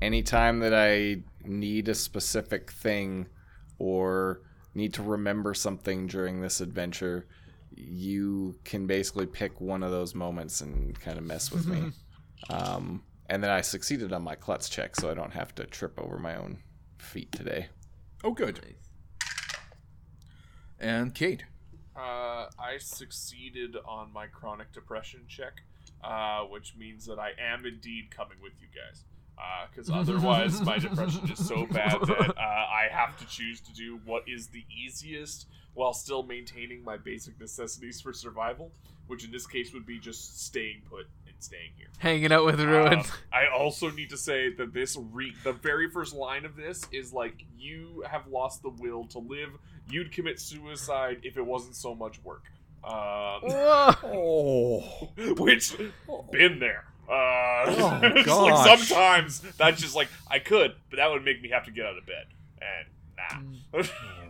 Speaker 5: anytime that I need a specific thing or need to remember something during this adventure, you can basically pick one of those moments and kind of mess with me. Um, and then I succeeded on my klutz check, so I don't have to trip over my own feet today.
Speaker 1: Oh, good. And Cade.
Speaker 2: Uh, I succeeded on my chronic depression check, uh, which means that I am indeed coming with you guys. Because otherwise, my depression is so bad that uh, I have to choose to do what is the easiest while still maintaining my basic necessities for survival, which in this case would be just staying put and staying here.
Speaker 3: Hanging out with Ruin.
Speaker 2: Um, I also need to say that this re- the very first line of this is like you have lost the will to live. You'd commit suicide if it wasn't so much work. Um,
Speaker 1: Oh.
Speaker 2: which been there. Uh,
Speaker 1: Oh,
Speaker 2: it's like sometimes that's just like I could, but that would make me have to get out of bed, and nah.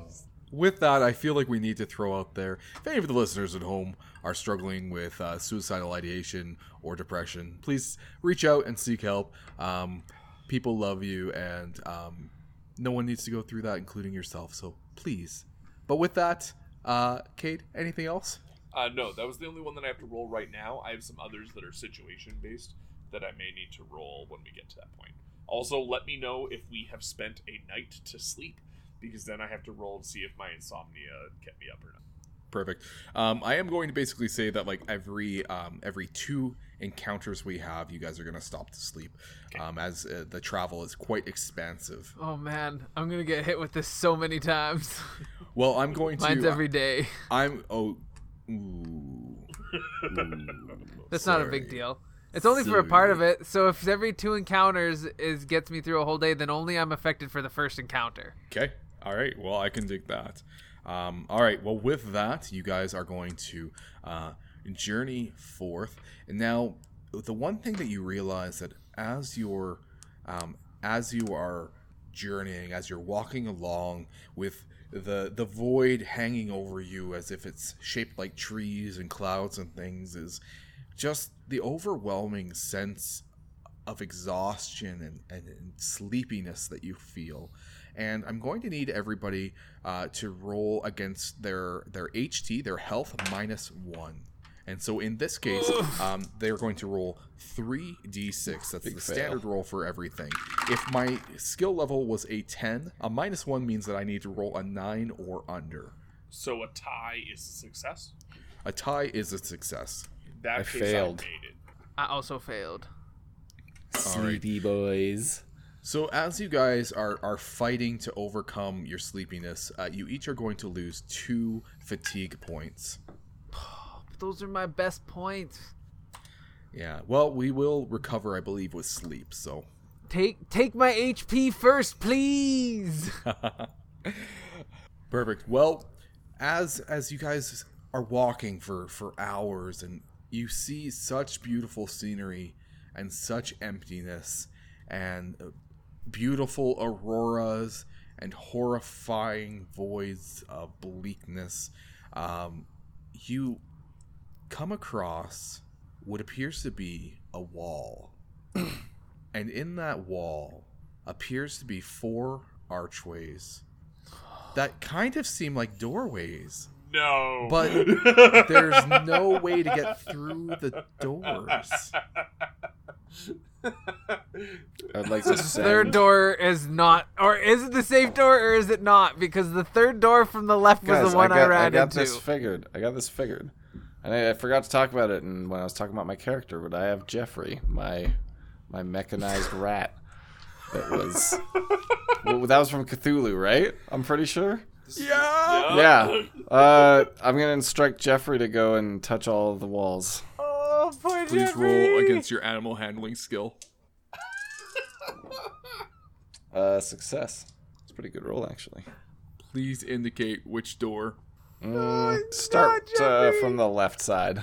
Speaker 1: With that, I feel like we need to throw out there if any of the listeners at home are struggling with uh, suicidal ideation or depression, please reach out and seek help. Um, people love you, and um, no one needs to go through that, including yourself. So please. But with that, uh, Cade, anything else?
Speaker 2: Uh, no, that was the only one that I have to roll right now. I have some others that are situation based that I may need to roll when we get to that point. Also, let me know if we have spent a night to sleep, because then I have to roll to see if my insomnia kept me up or not.
Speaker 1: Perfect. Um, I am going to basically say that like every um, every two encounters we have, you guys are going to stop to sleep, um, as uh, the travel is quite expansive.
Speaker 3: Oh man, I'm gonna get hit with this so many times.
Speaker 1: Well, I'm going to.
Speaker 3: Mine's every day.
Speaker 1: I'm oh. Ooh.
Speaker 3: That's not a big deal. It's only for a part of it. So if every two encounters is gets me through a whole day, then only I'm affected for the first encounter.
Speaker 1: Okay. All right. Well, I can dig that. Um, all right. Well, with that, you guys are going to uh, journey forth. And now, the one thing that you realize that as you're um, as you are journeying, as you're walking along with the the void hanging over you as if it's shaped like trees and clouds and things, is just the overwhelming sense of exhaustion and, and, and sleepiness that you feel. And I'm going to need everybody uh, to roll against their their HT, their health minus one. And so in this case, um, they're going to roll three d6. That's
Speaker 5: Big
Speaker 1: the
Speaker 5: fail.
Speaker 1: standard roll for everything. If my skill level was a 10, a minus one means that I need to roll a nine or under.
Speaker 2: So a tie is a success.
Speaker 1: A tie is a success.
Speaker 2: that
Speaker 5: I
Speaker 2: case,
Speaker 5: failed.
Speaker 2: I made it.
Speaker 3: I also failed.
Speaker 1: All right.
Speaker 5: Sleepy boys.
Speaker 1: So as you guys are are fighting to overcome your sleepiness, uh, you each are going to lose two fatigue points.
Speaker 3: Those are my best points.
Speaker 1: Yeah. Well, we will recover, I believe, with sleep. So.
Speaker 3: Take take my HP first, please.
Speaker 1: Perfect. Well, as as you guys are walking for for hours and you see such beautiful scenery and such emptiness and uh, beautiful auroras and horrifying voids of bleakness, um, you come across what appears to be a wall. and in that wall appears to be four archways that kind of seem like doorways,
Speaker 2: No,
Speaker 1: but there's no way to get through the doors.
Speaker 5: I'd like to
Speaker 3: The
Speaker 5: send.
Speaker 3: third door is not, or is it the safe door, or is it not? Because the third door from the left was the one I,
Speaker 5: got,
Speaker 3: ran
Speaker 5: I got
Speaker 3: into.
Speaker 5: this figured. I got this figured. And I, I forgot to talk about it and when I was talking about my character, but I have Jeffrey, my my mechanized rat. That was well, that was from Cthulhu, right? I'm pretty sure.
Speaker 1: Yeah.
Speaker 5: Yeah. Uh, I'm gonna instruct Jeffrey to go and touch all of the walls.
Speaker 3: oh, poor
Speaker 1: Please
Speaker 3: Jeffrey.
Speaker 1: roll against your animal handling skill.
Speaker 5: Uh, success. It's a pretty good roll actually.
Speaker 1: Please indicate which door.
Speaker 5: Mm, start uh, from the left side.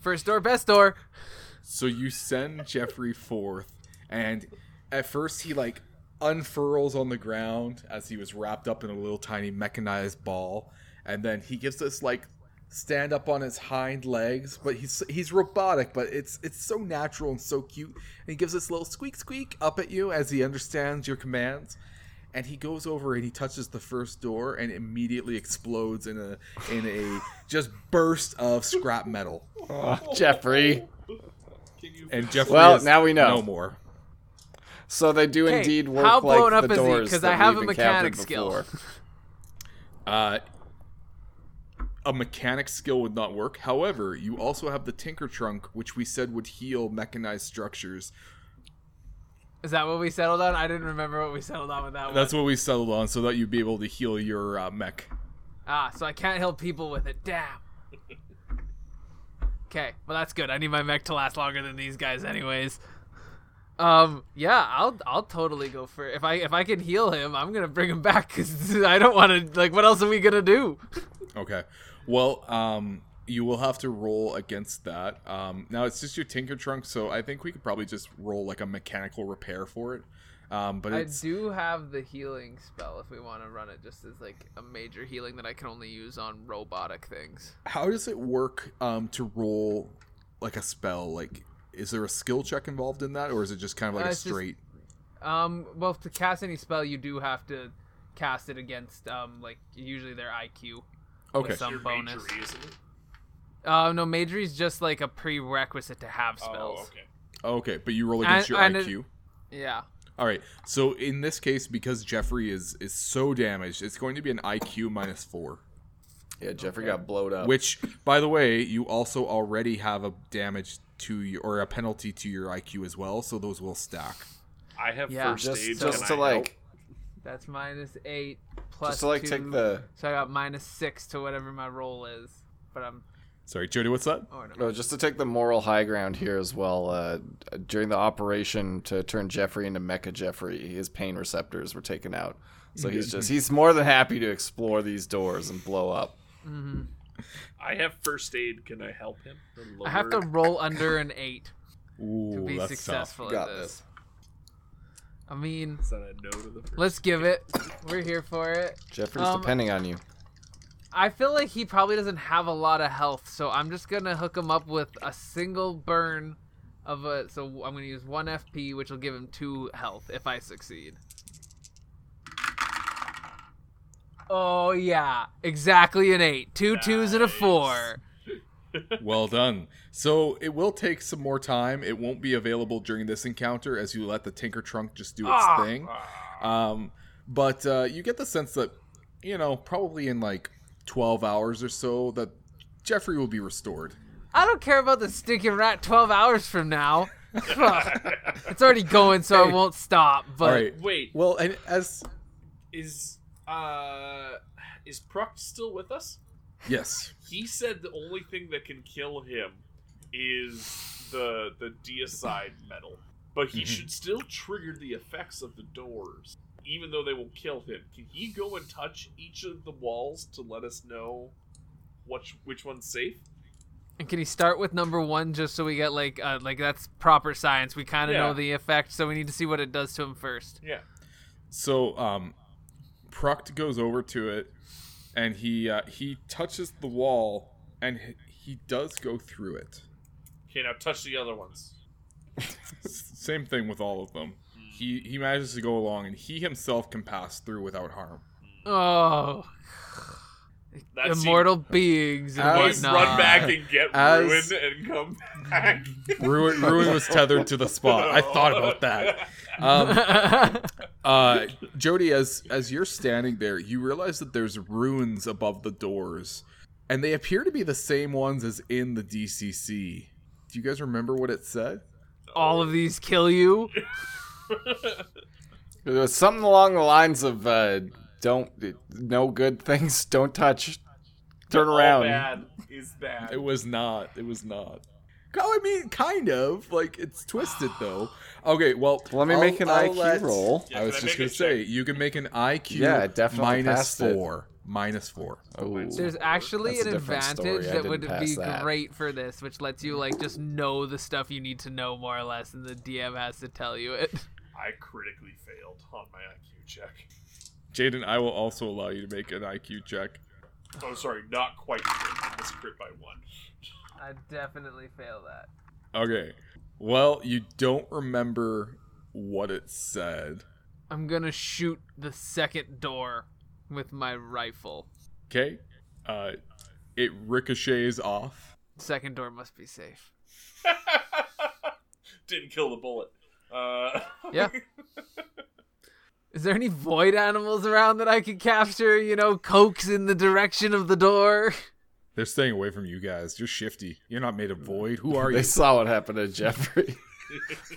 Speaker 3: First door, best door.
Speaker 1: So you send Jeffrey forth, and at first he like unfurls on the ground as he was wrapped up in a little tiny mechanized ball, and then he gives this like stand up on his hind legs, but he's he's robotic, but it's it's so natural and so cute. And he gives this little squeak squeak up at you as he understands your commands. And he goes over and he touches the first door and immediately explodes in a in a just burst of scrap metal.
Speaker 5: Oh, Jeffrey.
Speaker 2: Can you
Speaker 1: And Jeffrey
Speaker 5: Well, now we know.
Speaker 1: no more.
Speaker 5: So they do
Speaker 3: Okay,
Speaker 5: indeed work
Speaker 3: how
Speaker 5: like
Speaker 3: blown
Speaker 5: the
Speaker 3: up is he?
Speaker 5: doors
Speaker 3: 'Cause
Speaker 5: that
Speaker 3: I have a mechanic skill.
Speaker 1: Uh, a mechanic skill would not work. However, you also have the Tinker Trunk, which we said would heal mechanized structures.
Speaker 3: Is that what we settled on? I didn't remember what we settled on with that one.
Speaker 1: That's what we settled on, so that you'd be able to heal your uh, mech.
Speaker 3: Ah, so I can't help people with it. Damn. Okay, well that's good. I need my mech to last longer than these guys, anyways. Um, yeah, I'll I'll totally go for if I if I can heal him, I'm gonna bring him back because I don't want to like. What else are we gonna do?
Speaker 1: Okay. Well, um, you will have to roll against that. Um, now it's just your Tinker Trunk, so I think we could probably just roll like a mechanical repair for it. Um, but
Speaker 3: I
Speaker 1: it's
Speaker 3: do have the healing spell if we want to run it just as like a major healing that I can only use on robotic things.
Speaker 1: how does it work um, to roll like a spell? Like, is there a skill check involved in that, or is it just kind of like
Speaker 3: Uh,
Speaker 1: a
Speaker 3: it's just-
Speaker 1: straight?
Speaker 3: Um, well, to cast any spell, you do have to cast it against um like usually their IQ.
Speaker 1: Okay.
Speaker 3: with some
Speaker 2: your
Speaker 3: bonus.
Speaker 2: Magery, isn't it?
Speaker 3: Uh, no, Magery's just like a prerequisite to have spells.
Speaker 2: Oh, okay.
Speaker 1: Okay, but you roll against
Speaker 3: And-
Speaker 1: your
Speaker 3: and it-
Speaker 1: IQ.
Speaker 3: Yeah.
Speaker 1: All right. So in this case, because Jeffrey is is so damaged, it's going to be an IQ minus four.
Speaker 5: Yeah, Jeffrey got blowed up.
Speaker 1: Which, by the way, you also already have a damage to your or a penalty to your IQ as well. So those will stack.
Speaker 2: I have
Speaker 3: Yeah.
Speaker 2: first
Speaker 5: just
Speaker 2: aid.
Speaker 5: just
Speaker 2: Can
Speaker 5: to
Speaker 2: I
Speaker 5: like
Speaker 3: That's minus eight plus
Speaker 5: just to like
Speaker 3: two.
Speaker 5: take the
Speaker 3: So I got minus six to whatever my roll is. But I'm.
Speaker 1: Sorry, Jody. What's that?
Speaker 3: Oh no.
Speaker 5: no, just to take the moral high ground here as well. Uh, during the operation to turn Jeffrey into Mecha Jeffrey, his pain receptors were taken out. So he's just he's more than happy to explore these doors and blow up. Mm-hmm.
Speaker 2: I have first aid. Can I help him?
Speaker 3: I have to roll under an eight
Speaker 1: Ooh,
Speaker 3: to be successful
Speaker 5: Got
Speaker 3: at this.
Speaker 5: this.
Speaker 3: I mean,
Speaker 2: Is that a no to the first?
Speaker 3: let's give it. We're here for it.
Speaker 5: Jeffrey's
Speaker 3: Um,
Speaker 5: depending on you.
Speaker 3: I feel like he probably doesn't have a lot of health, so I'm just gonna hook him up with a single burn of a. So I'm gonna use one FP, which will give him two health if I succeed. Oh yeah, exactly an eight. Two twos and a four.
Speaker 1: Well done. So it will take some more time. It won't be available during this encounter as you let the Tinker Trunk just do its
Speaker 3: Ah.
Speaker 1: thing. Um, but uh, you get the sense that, you know, probably in like 12 hours or so, that Jeffrey will be restored.
Speaker 3: I don't care about the stinking rat 12 hours from now. it's already going, so I won't stop. But
Speaker 1: All right.
Speaker 2: Wait,
Speaker 1: Well, and as
Speaker 2: is uh is Pruck still with us?
Speaker 1: Yes,
Speaker 2: He said the only thing that can kill him is the the deicide metal, but he
Speaker 1: Mhm.
Speaker 2: should still trigger the effects of the doors, even though they will kill him. Can he go and touch each of the walls to let us know which which one's safe?
Speaker 3: And can he start with number one just so we get like uh, like that's proper science? We kind of
Speaker 2: Yeah.
Speaker 3: know the effect, so we need to see what it does to him first.
Speaker 2: Yeah.
Speaker 1: So um Pruct goes over to it and he uh, he touches the wall and he, he does go through it.
Speaker 2: Okay, now touch the other ones.
Speaker 1: Same thing with all of them. He he manages to go along and he himself can pass through without harm.
Speaker 3: Oh,
Speaker 2: That seemed-
Speaker 3: immortal beings and
Speaker 5: As-
Speaker 3: whatnot.
Speaker 2: run back and get
Speaker 5: As-
Speaker 2: ruined and come back.
Speaker 1: Ruin, Ruin was tethered to the spot. I thought about that. Um, uh, Jody, as as you're standing there, you realize that there's runes above the doors, and they appear to be the same ones as in the DCC. Do you guys remember what it said?
Speaker 3: All of these kill you.
Speaker 5: It was something along the lines of uh, "Don't no good things, don't touch, turn
Speaker 2: All
Speaker 5: around."
Speaker 2: bad is bad.
Speaker 1: It was not. It was not. Oh, I mean, kind of. Like it's twisted though. Okay, well,
Speaker 5: Let me
Speaker 1: I'll-
Speaker 5: make an
Speaker 1: I'll
Speaker 5: IQ
Speaker 1: let-
Speaker 5: roll.
Speaker 2: Yeah,
Speaker 1: I was
Speaker 2: I
Speaker 1: just gonna say
Speaker 2: check?
Speaker 1: you can make an IQ.
Speaker 5: Yeah, definitely
Speaker 1: minus
Speaker 5: passed it.
Speaker 1: four. Minus four.
Speaker 5: Oh,
Speaker 3: There's actually
Speaker 5: That's
Speaker 3: an advantage that would be
Speaker 5: that.
Speaker 3: great for this, which lets you like just know the stuff you need to know more or less, and the DM has to tell you it.
Speaker 2: I critically failed on my IQ check.
Speaker 1: Jaden, I will also allow you to make an IQ check.
Speaker 2: Oh, sorry, not quite crit. I missed crit by one.
Speaker 3: I definitely fail that.
Speaker 1: Okay. Well, you don't remember what it said.
Speaker 3: I'm gonna shoot the second door with my rifle.
Speaker 1: Okay. Uh, it ricochets off.
Speaker 3: Second door must be safe.
Speaker 2: Didn't kill the bullet. Uh,
Speaker 3: Yeah. Is there any void animals around that I could capture? You know, coax in the direction of the door.
Speaker 1: They're staying away from you guys. You're shifty. You're not made of void. Who are
Speaker 5: they
Speaker 1: you?
Speaker 5: They saw what happened to Jeffrey.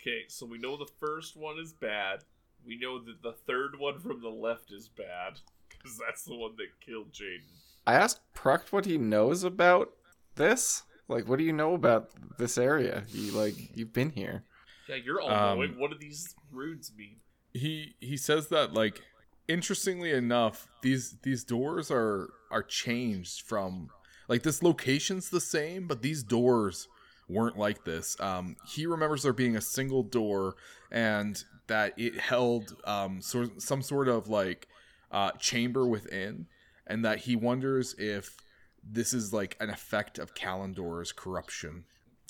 Speaker 2: okay, so we know the first one is bad. We know that the third one from the left is bad because that's the one that killed Jaden.
Speaker 5: I asked Pruct what he knows about this. Like, what do you know about this area? You like, you've been here.
Speaker 2: Yeah, you're all
Speaker 1: Um,
Speaker 2: knowing. What do these runes mean?
Speaker 1: he he says that like interestingly enough these these doors are are changed from like this location's the same but these doors weren't like this. Um he remembers there being a single door and that it held um sort some sort of like uh chamber within and that he wonders if this is like an effect of Kalendor's corruption.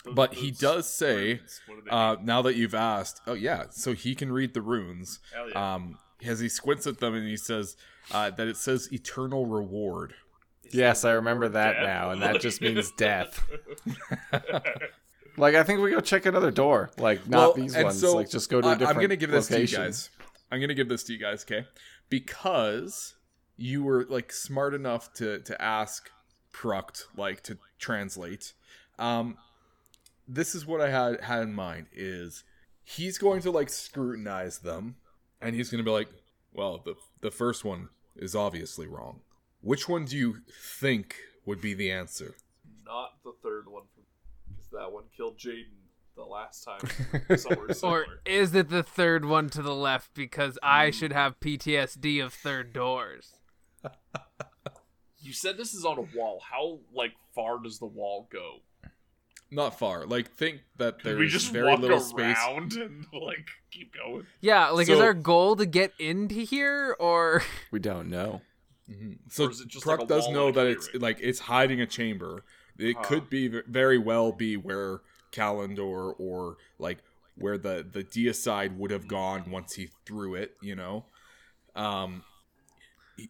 Speaker 2: Those-
Speaker 1: but he does say
Speaker 2: runes, what do they
Speaker 1: uh now that you've asked oh yeah so he can read the runes.
Speaker 2: Yeah.
Speaker 1: um as he squints at them and he says uh, that it says eternal reward
Speaker 2: Is
Speaker 5: Yes, I remember that
Speaker 2: death?
Speaker 5: now, and that just means death. Like, I think we go check another door. Like, not
Speaker 1: Well,
Speaker 5: these ones.
Speaker 1: so
Speaker 5: like, just go to a
Speaker 1: I-
Speaker 5: different.
Speaker 1: i'm gonna give this
Speaker 5: location.
Speaker 1: to you guys i'm gonna give this to you guys okay because you were like smart enough to to ask Pruct like to translate um this is what i had had in mind is he's going to like scrutinize them and he's going to be like well the the first one is obviously wrong which one do you think would be the answer
Speaker 2: Not the third one, because that one killed Jaden the last time. Somewhere
Speaker 3: Or is it the third one to the left because I hmm. should have PTSD of third doors?
Speaker 2: You said this is on a wall. How like far does the wall go?
Speaker 1: Not far like think that
Speaker 2: Could
Speaker 1: there's
Speaker 2: we just
Speaker 1: very
Speaker 2: walk
Speaker 1: little space
Speaker 2: around and like keep going?
Speaker 3: Yeah, like is our goal to get into here or
Speaker 5: We don't know.
Speaker 1: Mhm. So
Speaker 2: Or just like
Speaker 1: Pruck does know that it's
Speaker 2: clearing?
Speaker 1: like it's hiding a chamber. It
Speaker 2: Huh.
Speaker 1: could be very well be where Kalendor or like where the the deicide would have gone once he threw it. You know, um,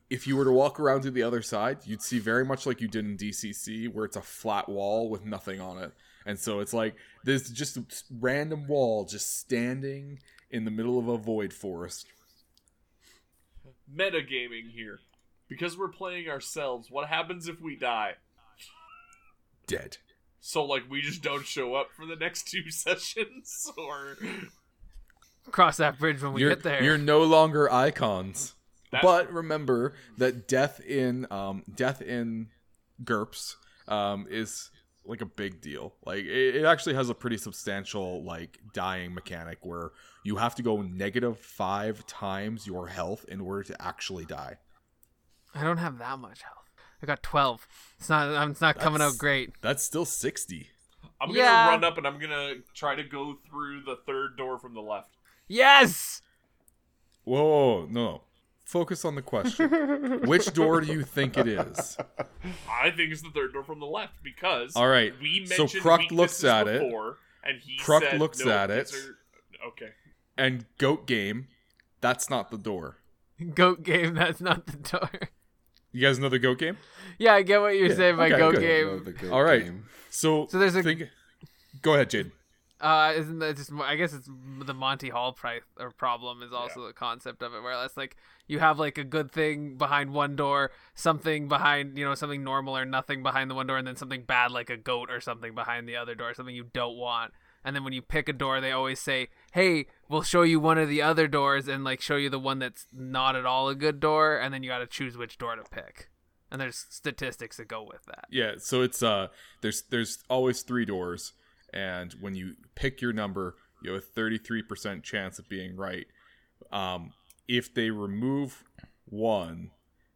Speaker 1: if you were to walk around to the other side, you'd see very much like you did in DCC, where it's a flat wall with nothing on it, and so it's like there's just a s- random wall just standing in the middle of a void forest.
Speaker 2: Metagaming here. Because we're playing ourselves, what happens if we die?
Speaker 1: dead.
Speaker 2: So like we just don't show up for the next two sessions, or
Speaker 3: Cross that bridge when we
Speaker 1: you're,
Speaker 3: get there.
Speaker 1: you're no longer icons.
Speaker 2: That-
Speaker 1: but remember that death in um death in GURPS um is like a big deal. Like it, it actually has a pretty substantial like dying mechanic where you have to go negative five times your health in order to actually die.
Speaker 3: I don't have that much health. I got 12. It's not. It's not coming out great.
Speaker 1: That's still sixty.
Speaker 2: I'm gonna
Speaker 3: Yeah.
Speaker 2: run up and I'm gonna try to go through the third door from the left.
Speaker 3: Yes.
Speaker 1: Whoa, whoa, whoa, no. Focus on the question. Which door do you think it is?
Speaker 2: I think it's the third door from the left because
Speaker 1: All right,
Speaker 2: we
Speaker 1: so
Speaker 2: mentioned
Speaker 1: Kruk
Speaker 2: weaknesses
Speaker 1: looks at it.
Speaker 2: before, and he
Speaker 1: Kruk
Speaker 2: said,
Speaker 1: looks
Speaker 2: "No,
Speaker 1: at it.
Speaker 2: are-" Okay,
Speaker 1: And Goat Game, that's not the door.
Speaker 3: Goat game. That's not the door.
Speaker 1: You guys know the Goat Game?
Speaker 3: Yeah, I get what you're
Speaker 1: Yeah,
Speaker 3: saying by
Speaker 1: okay,
Speaker 3: goat
Speaker 1: good.
Speaker 3: game.
Speaker 5: Goat
Speaker 1: All right.
Speaker 5: game.
Speaker 1: So,
Speaker 3: So there's a-
Speaker 1: think, Go ahead, Jade.
Speaker 3: Uh, isn't that just? I guess it's the Monty Hall price or problem is also the concept of it, where it's like you have like a good thing behind one door, something behind you know something normal or nothing behind the one door, and then something bad like a goat or something behind the other door, something you don't want. And then when you pick a door, they always say, "Hey, we'll show you one of the other doors and like show you the one that's not at all a good door, and then you got to choose which door to pick." And there's statistics that go with that.
Speaker 1: Yeah, so it's uh there's there's always three doors and when you pick your number, you have a 33% chance of being right. Um if they remove one,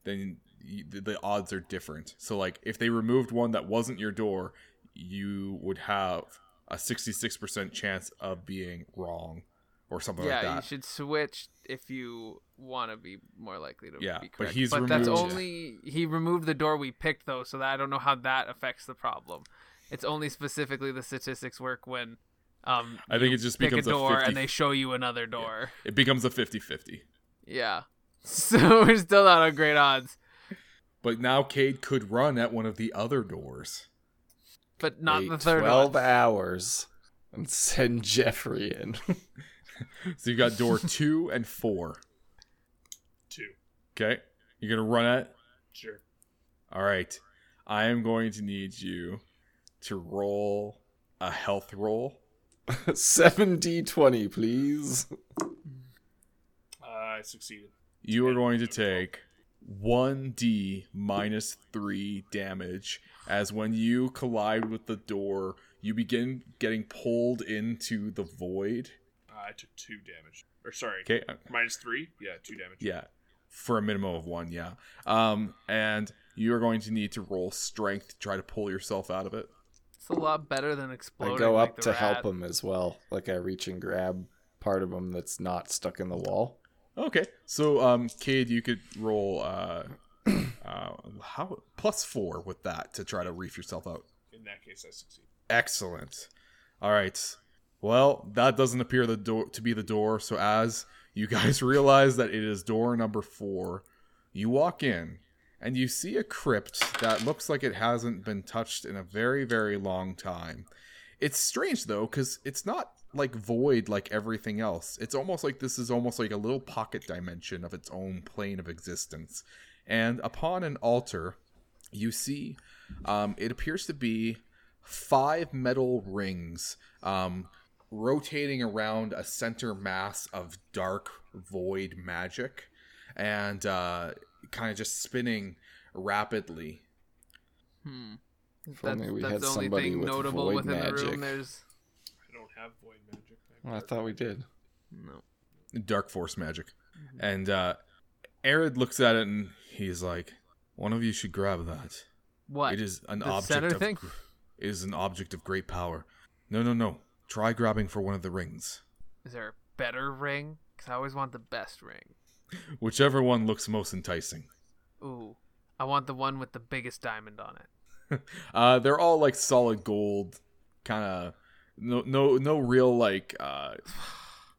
Speaker 1: then y the, the odds are different. So like if they removed one that wasn't your door, you would have a 66% chance of being wrong or something
Speaker 3: yeah,
Speaker 1: like that.
Speaker 3: Yeah, you should switch if you want to be more likely to
Speaker 1: Yeah,
Speaker 3: be
Speaker 1: but he's
Speaker 3: but that's
Speaker 1: removed-
Speaker 3: only he removed the door we picked though, so that I don't know how that affects the problem. It's only specifically the statistics work when um
Speaker 1: I think it just
Speaker 3: pick a
Speaker 1: becomes a
Speaker 3: door
Speaker 1: 50
Speaker 3: and they show you another door.
Speaker 1: It becomes a 50-50.
Speaker 3: Yeah. So we're still not on great odds,
Speaker 1: But now Cade could run at one of the other doors.
Speaker 3: but not
Speaker 5: Wait
Speaker 3: the third
Speaker 5: Twelve
Speaker 3: one.
Speaker 5: hours and send Jeffrey in.
Speaker 1: So you got door 2 and 4.
Speaker 2: two,
Speaker 1: Okay? You're going to run it?
Speaker 2: sure.
Speaker 1: All right. I am going to need you to roll a health roll.
Speaker 5: Seven D twenty, please.
Speaker 2: Uh, I succeeded.
Speaker 1: You are going to take 1d minus 3 damage as when you collide with the door, you begin getting pulled into the void.
Speaker 2: Uh, I took two damage. Or sorry,
Speaker 1: Okay? uh,
Speaker 2: minus three. Yeah, two damage.
Speaker 1: Yeah. For a minimum of 1, yeah. Um and you are going to need to roll strength to try to pull yourself out of it.
Speaker 3: It's a lot better than exploding.
Speaker 5: I go up
Speaker 3: the
Speaker 5: to
Speaker 3: rat.
Speaker 5: help him as well. Like I reach and grab part of him that's not stuck in the wall.
Speaker 1: Okay, so um, Cade, you could roll uh, uh, how plus four with that to try to reef yourself out.
Speaker 2: In that case, I succeed.
Speaker 1: Excellent. All right. Well, that doesn't appear the door to be the door. So as you guys realize that it is door number four, you walk in and you see a crypt that looks like it hasn't been touched in a very, very long time. It's strange though, because it's not like void like everything else. It's almost like this is almost like a little pocket dimension of its own plane of existence. And upon an altar, you see um, it appears to be five metal rings um, rotating around a center mass of dark void magic and uh, kind of just spinning rapidly.
Speaker 3: Hmm.
Speaker 5: If
Speaker 3: That's,
Speaker 5: only we
Speaker 3: that's
Speaker 5: had
Speaker 3: the only
Speaker 5: somebody
Speaker 3: thing
Speaker 5: with
Speaker 3: notable
Speaker 5: void
Speaker 3: within the
Speaker 5: magic.
Speaker 3: room. There's
Speaker 2: I don't have void magic. I
Speaker 5: Well, I thought we did.
Speaker 3: no.
Speaker 1: dark force magic. And uh Arid looks at it and he's like, "One of you should grab that.
Speaker 3: What?
Speaker 1: It is an
Speaker 3: The
Speaker 1: object
Speaker 3: center
Speaker 1: of
Speaker 3: thing?
Speaker 1: gr- it is an object of great power. No, no, no. Try grabbing for one of the rings.
Speaker 3: Is there a better ring? Because I always want the best ring.
Speaker 1: Whichever one looks most enticing.
Speaker 3: Ooh, I want the one with the biggest diamond on it.
Speaker 1: Uh they're all like solid gold kind of no no no real like uh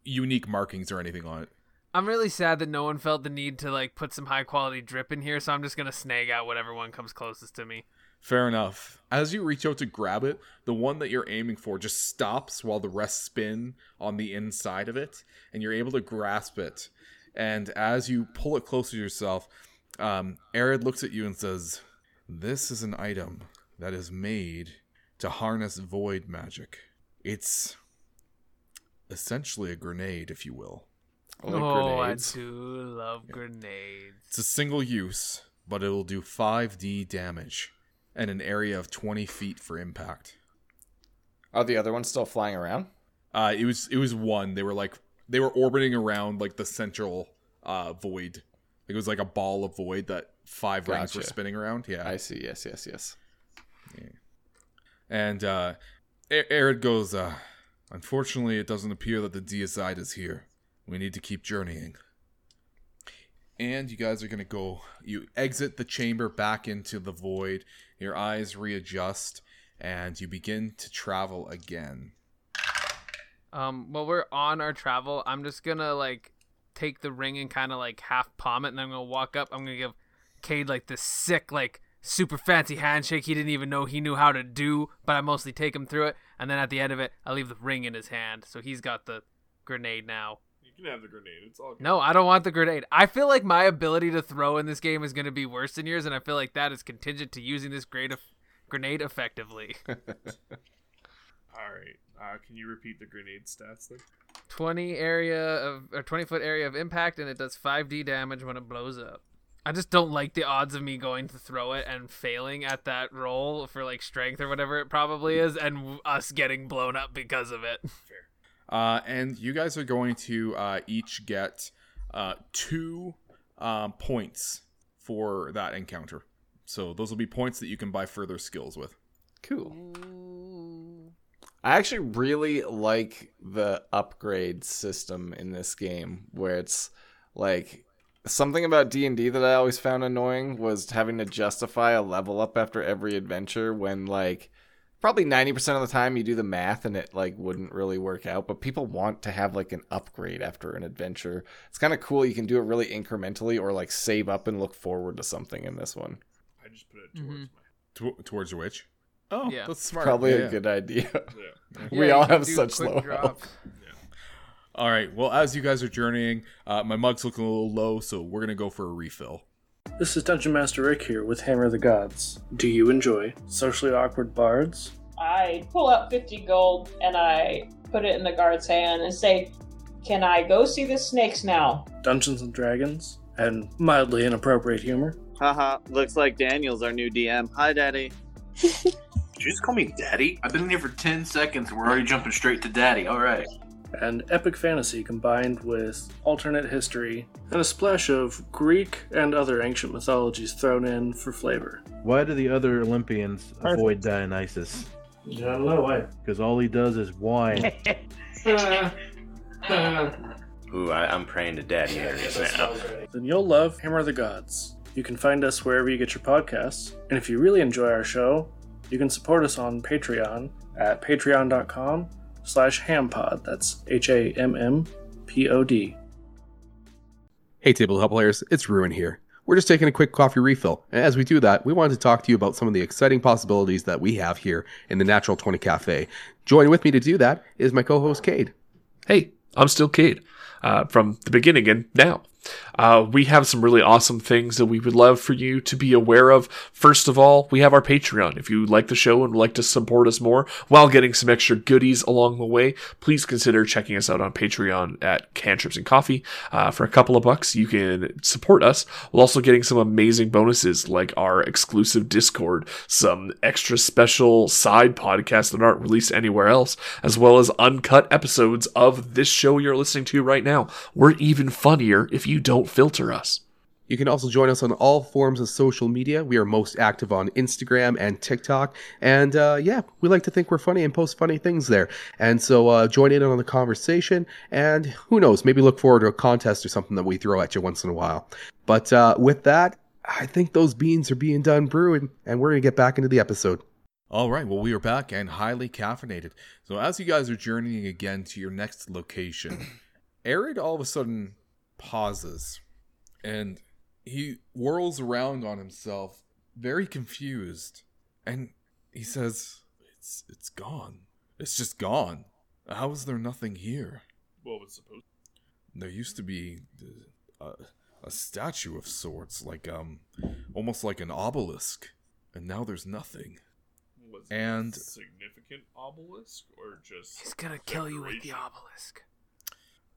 Speaker 1: unique markings or anything on it.
Speaker 3: I'm really sad that no one felt the need to like put some high quality drip in here, so I'm just gonna snag out whatever one comes closest to me.
Speaker 1: Fair enough. As you reach out to grab it, the one that you're aiming for just stops while the rest spin on the inside of it, and you're able to grasp it. And as you pull it closer to yourself, um, Arid looks at you and says, This is an item that is made to harness void magic. It's essentially a grenade, if you will.
Speaker 5: I like
Speaker 3: oh,
Speaker 5: grenades.
Speaker 3: I do love grenades.
Speaker 1: It's a single use, but it will do 5d damage and an area of 20 feet for impact.
Speaker 5: Are the other ones still flying around?
Speaker 1: Uh, it was it was one. They were like they were orbiting around like the central uh, void. It was like a ball of void that five rings were spinning around. Yeah,
Speaker 5: I see. Yes, yes, yes.
Speaker 1: and uh, Arid goes. Uh, Unfortunately, it doesn't appear that the deicide is here. We need to keep journeying. And you guys are gonna go. You exit the chamber back into the void. Your eyes readjust, and you begin to travel again.
Speaker 3: Um, while we're on our travel, I'm just gonna like take the ring and kind of like half palm it, and I'm gonna walk up. I'm gonna give Cade like this sick, like super fancy handshake he didn't even know he knew how to do, but I mostly take him through it. And then at the end of it, I leave the ring in his hand, so he's got the grenade now.
Speaker 2: You can have the grenade. It's all good.
Speaker 3: No, I don't want the grenade. I feel like my ability to throw in this game is gonna be worse than yours, and I feel like that is contingent to using this great grenade effectively.
Speaker 2: All right. Uh, can you repeat the grenade stats then?
Speaker 3: 20 area of or 20 foot area of impact and it does 5d damage when it blows up i just don't like the odds of me going to throw it and failing at that roll for like strength or whatever it probably is and us getting blown up because of it
Speaker 1: Uh, and you guys are going to uh, each get uh, two um, points for that encounter. So those will be points that you can buy further skills with.
Speaker 5: Cool. I actually really like the upgrade system in this game where it's like something about D&D that I always found annoying was having to justify a level up after every adventure when like probably 90% of the time you do the math and it like wouldn't really work out but people want to have like an upgrade after an adventure. It's kind of cool you can do it really incrementally or like save up and look forward to something in this one.
Speaker 2: I just put it towards mm-hmm.
Speaker 1: Tw- towards which? Oh,
Speaker 3: Yeah.
Speaker 1: that's smart.
Speaker 5: Probably
Speaker 1: Yeah,
Speaker 5: a good idea.
Speaker 2: Yeah.
Speaker 5: we
Speaker 3: Yeah,
Speaker 5: all have such low
Speaker 3: drops.
Speaker 5: health.
Speaker 1: All right. Well, as you guys are journeying, uh, my mug's looking a little low, so we're gonna go for a refill.
Speaker 6: This is Dungeon Master Rick here with Hammer of the Gods. Do you enjoy socially awkward bards?
Speaker 7: I pull out 50 gold and I put it in the guard's hand and say, Can I go see the snakes now?
Speaker 6: Dungeons and Dragons? And mildly inappropriate humor?
Speaker 8: Haha, looks like Daniel's our new DM. Hi, Daddy.
Speaker 9: Did you just call me daddy? I've been in here for 10 seconds and we're already jumping straight to daddy. Alright.
Speaker 6: And epic fantasy combined with alternate history and a splash of Greek and other ancient mythologies thrown in for flavor.
Speaker 10: Why do the other Olympians avoid Dionysus?
Speaker 6: I don't know why.
Speaker 10: Because all he does is whine.
Speaker 11: Ooh, I, I'm praying to daddy Ares now.
Speaker 6: then you'll love Hammer of the Gods. You can find us wherever you get your podcasts. And if you really enjoy our show, you can support us on Patreon at patreon.com slash hammpod. That's H-A-M-M-P-O-D.
Speaker 12: Hey, table Tabletop players, it's Ruin here. We're just taking a quick coffee refill. And as we do that, we wanted to talk to you about some of the exciting possibilities that we have here in the Natural 20 Cafe. Joining with me to do that is my co host, Cade.
Speaker 4: Hey, I'm still Cade uh, from the beginning and now. Uh, we have some really awesome things that we would love for you to be aware of. First of all, we have our Patreon. If you like the show and would like to support us more while getting some extra goodies along the way, please consider checking us out on Patreon at Cantrips and Coffee. Uh, for a couple of bucks, you can support us while also getting some amazing bonuses like our exclusive Discord, some extra special side podcasts that aren't released anywhere else, as well as uncut episodes of this show you're listening to right now. We're even funnier if you don't filter us.
Speaker 12: You can also join us on all forms of social media. We are most active on Instagram and TikTok. And uh, yeah, we like to think we're funny and post funny things there. And so uh, join in on the conversation. And who knows, maybe look forward to a contest or something that we throw at you once in a while. But uh, with that, I think those beans are being done brewing, and we're going to get back into the episode.
Speaker 1: All right, well, we are back and highly caffeinated. So, as you guys are journeying again to your next location, Arid all of a sudden pauses and he whirls around on himself, very confused, and he says, "It's it's gone. It's just gone. How is there nothing here?
Speaker 2: What was supposed?
Speaker 1: There used to be uh, a, a statue of sorts, like um, almost like an obelisk, and now there's nothing."
Speaker 2: Was
Speaker 1: And-
Speaker 2: a significant obelisk or just
Speaker 3: He's gonna kill you with the obelisk.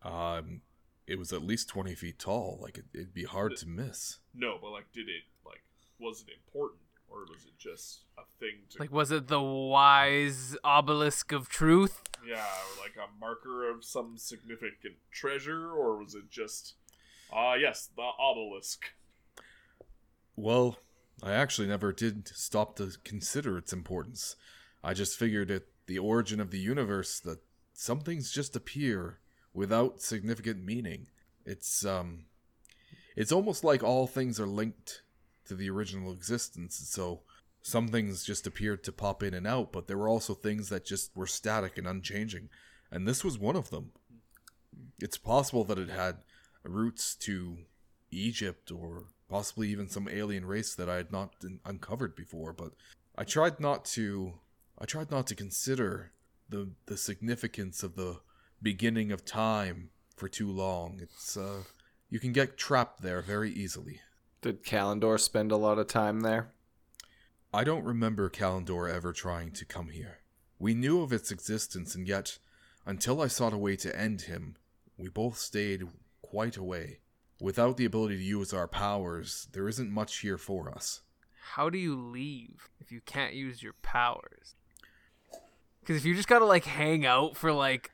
Speaker 1: Um, it was at least twenty feet tall. Like it, it'd be hard to miss.
Speaker 2: No, but like, did it like was it important or was it just a thing to
Speaker 3: Like, was it the wise obelisk of truth?
Speaker 2: yeah, or like a marker of some significant treasure, or was it just ah yes, the obelisk?
Speaker 1: Well, I actually never did stop to consider its importance. I just figured at the origin of the universe that some things just appear without significant meaning. It's um it's almost like all things are linked to the original existence, so some things just appeared to pop in and out, but there were also things that just were static and unchanging, and this was one of them. It's possible that it had roots to Egypt or possibly even some alien race that I had not uncovered before, but I tried not to I tried not to consider the the significance of the beginning of time for too long. It's uh you can get trapped there very easily.
Speaker 5: Did Kalendor spend a lot of time there?
Speaker 1: I don't remember Kalendor ever trying to come here. We knew of its existence, and yet, until I sought a way to end him, we both stayed quite away. Without the ability to use our powers, there isn't much here for us.
Speaker 3: How do you leave if you can't use your powers? Because if you just gotta like hang out for like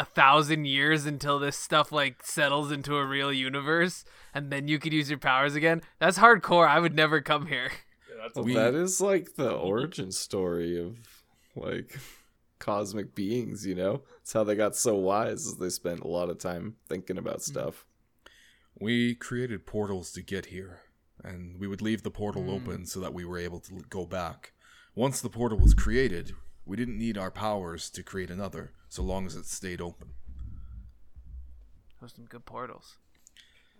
Speaker 3: a thousand years until this stuff like settles into a real universe, and then you could use your powers again, that's hardcore. I would never come here.
Speaker 2: Yeah, that's
Speaker 5: Well,
Speaker 1: We-
Speaker 5: that is like the origin story of like cosmic beings, you know? It's how they got so wise is they spent a lot of time thinking about mm. stuff.
Speaker 1: We created portals to get here, and we would leave the portal mm. open so that we were able to go back. Once the portal was created, we didn't need our powers to create another, so long as it stayed open.
Speaker 3: Those are some good portals.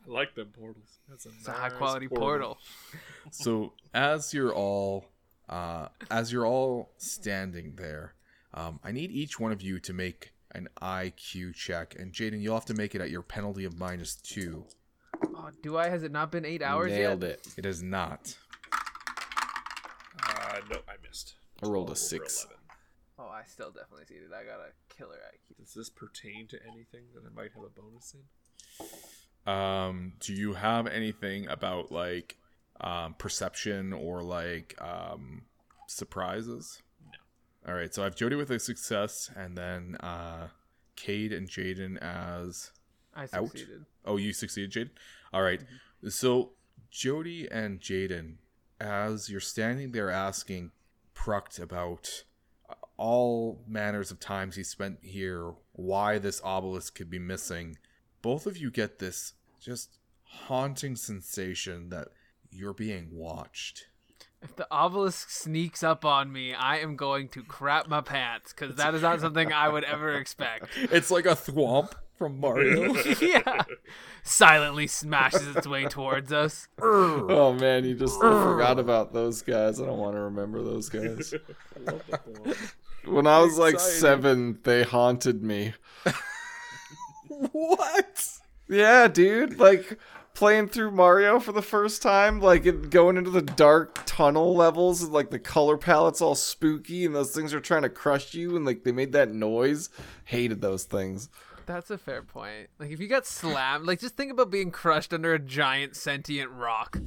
Speaker 2: I like them portals. That's a,
Speaker 3: It's a high quality portal.
Speaker 1: so as you're all uh, as you're all standing there um, i need each one of you to make an iq check and jaden you'll have to make it at your penalty of minus two
Speaker 3: Oh, do I? Has it not been eight hours
Speaker 5: Nailed
Speaker 3: yet?
Speaker 5: it.
Speaker 1: it is not
Speaker 2: Uh, no, I missed.
Speaker 5: I rolled a
Speaker 2: Over
Speaker 5: six.
Speaker 3: Oh, I still definitely see it. I got a killer IQ.
Speaker 2: Does this pertain to anything that I might have a bonus in?
Speaker 1: um, do you have anything about like um, perception or like um, surprises no all right so i have jody with a success and then uh cade and jaden as
Speaker 3: I
Speaker 1: out.
Speaker 3: succeeded.
Speaker 1: Oh, you succeeded, Jaden. All right. So Jody and Jaden, as you're standing there asking Pruct about all manners of times he spent here, why this obelisk could be missing, both of you get this just haunting sensation that you're being watched.
Speaker 3: If the obelisk sneaks up on me, I am going to crap my pants because that is not something I would ever expect.
Speaker 1: It's like a thwomp from Mario.
Speaker 3: yeah. Silently smashes its way towards us.
Speaker 5: Oh man, you just forgot about those guys. I don't want to remember those guys. When I was like
Speaker 1: Exciting.
Speaker 5: seven, they haunted me.
Speaker 1: what?
Speaker 5: Yeah, dude. Like playing through Mario for the first time, like it, going into the dark tunnel levels, and like the color palette's all spooky, and those things are trying to crush you, and like they made that noise. Hated those things.
Speaker 3: That's a fair point. Like if you got slammed, like just think about being crushed under a giant sentient rock.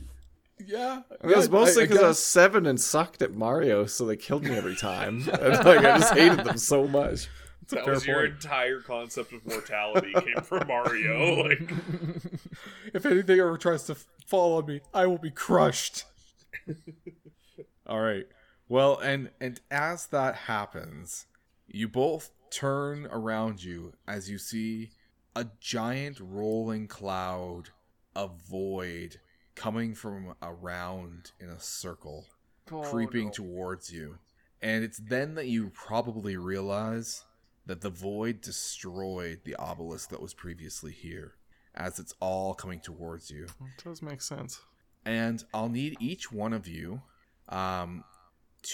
Speaker 1: Yeah.
Speaker 5: It was
Speaker 1: Yeah,
Speaker 5: mostly
Speaker 1: I- I
Speaker 5: because I, was seven and sucked at Mario, so they killed me every time. and, like I just hated them so much.
Speaker 2: That
Speaker 1: fair
Speaker 2: was your
Speaker 1: point.
Speaker 2: entire concept of mortality came from Mario. Like,
Speaker 1: if anything ever tries to fall on me, I will be crushed. All right. Well, and and as that happens, you both turn around you as you see a giant rolling cloud of void coming from around in a circle,
Speaker 3: Oh,
Speaker 1: creeping
Speaker 3: no.
Speaker 1: towards you. And it's then that you probably realize that the void destroyed the obelisk that was previously here as it's all coming towards you.
Speaker 5: It does make sense.
Speaker 1: And I'll need each one of you um,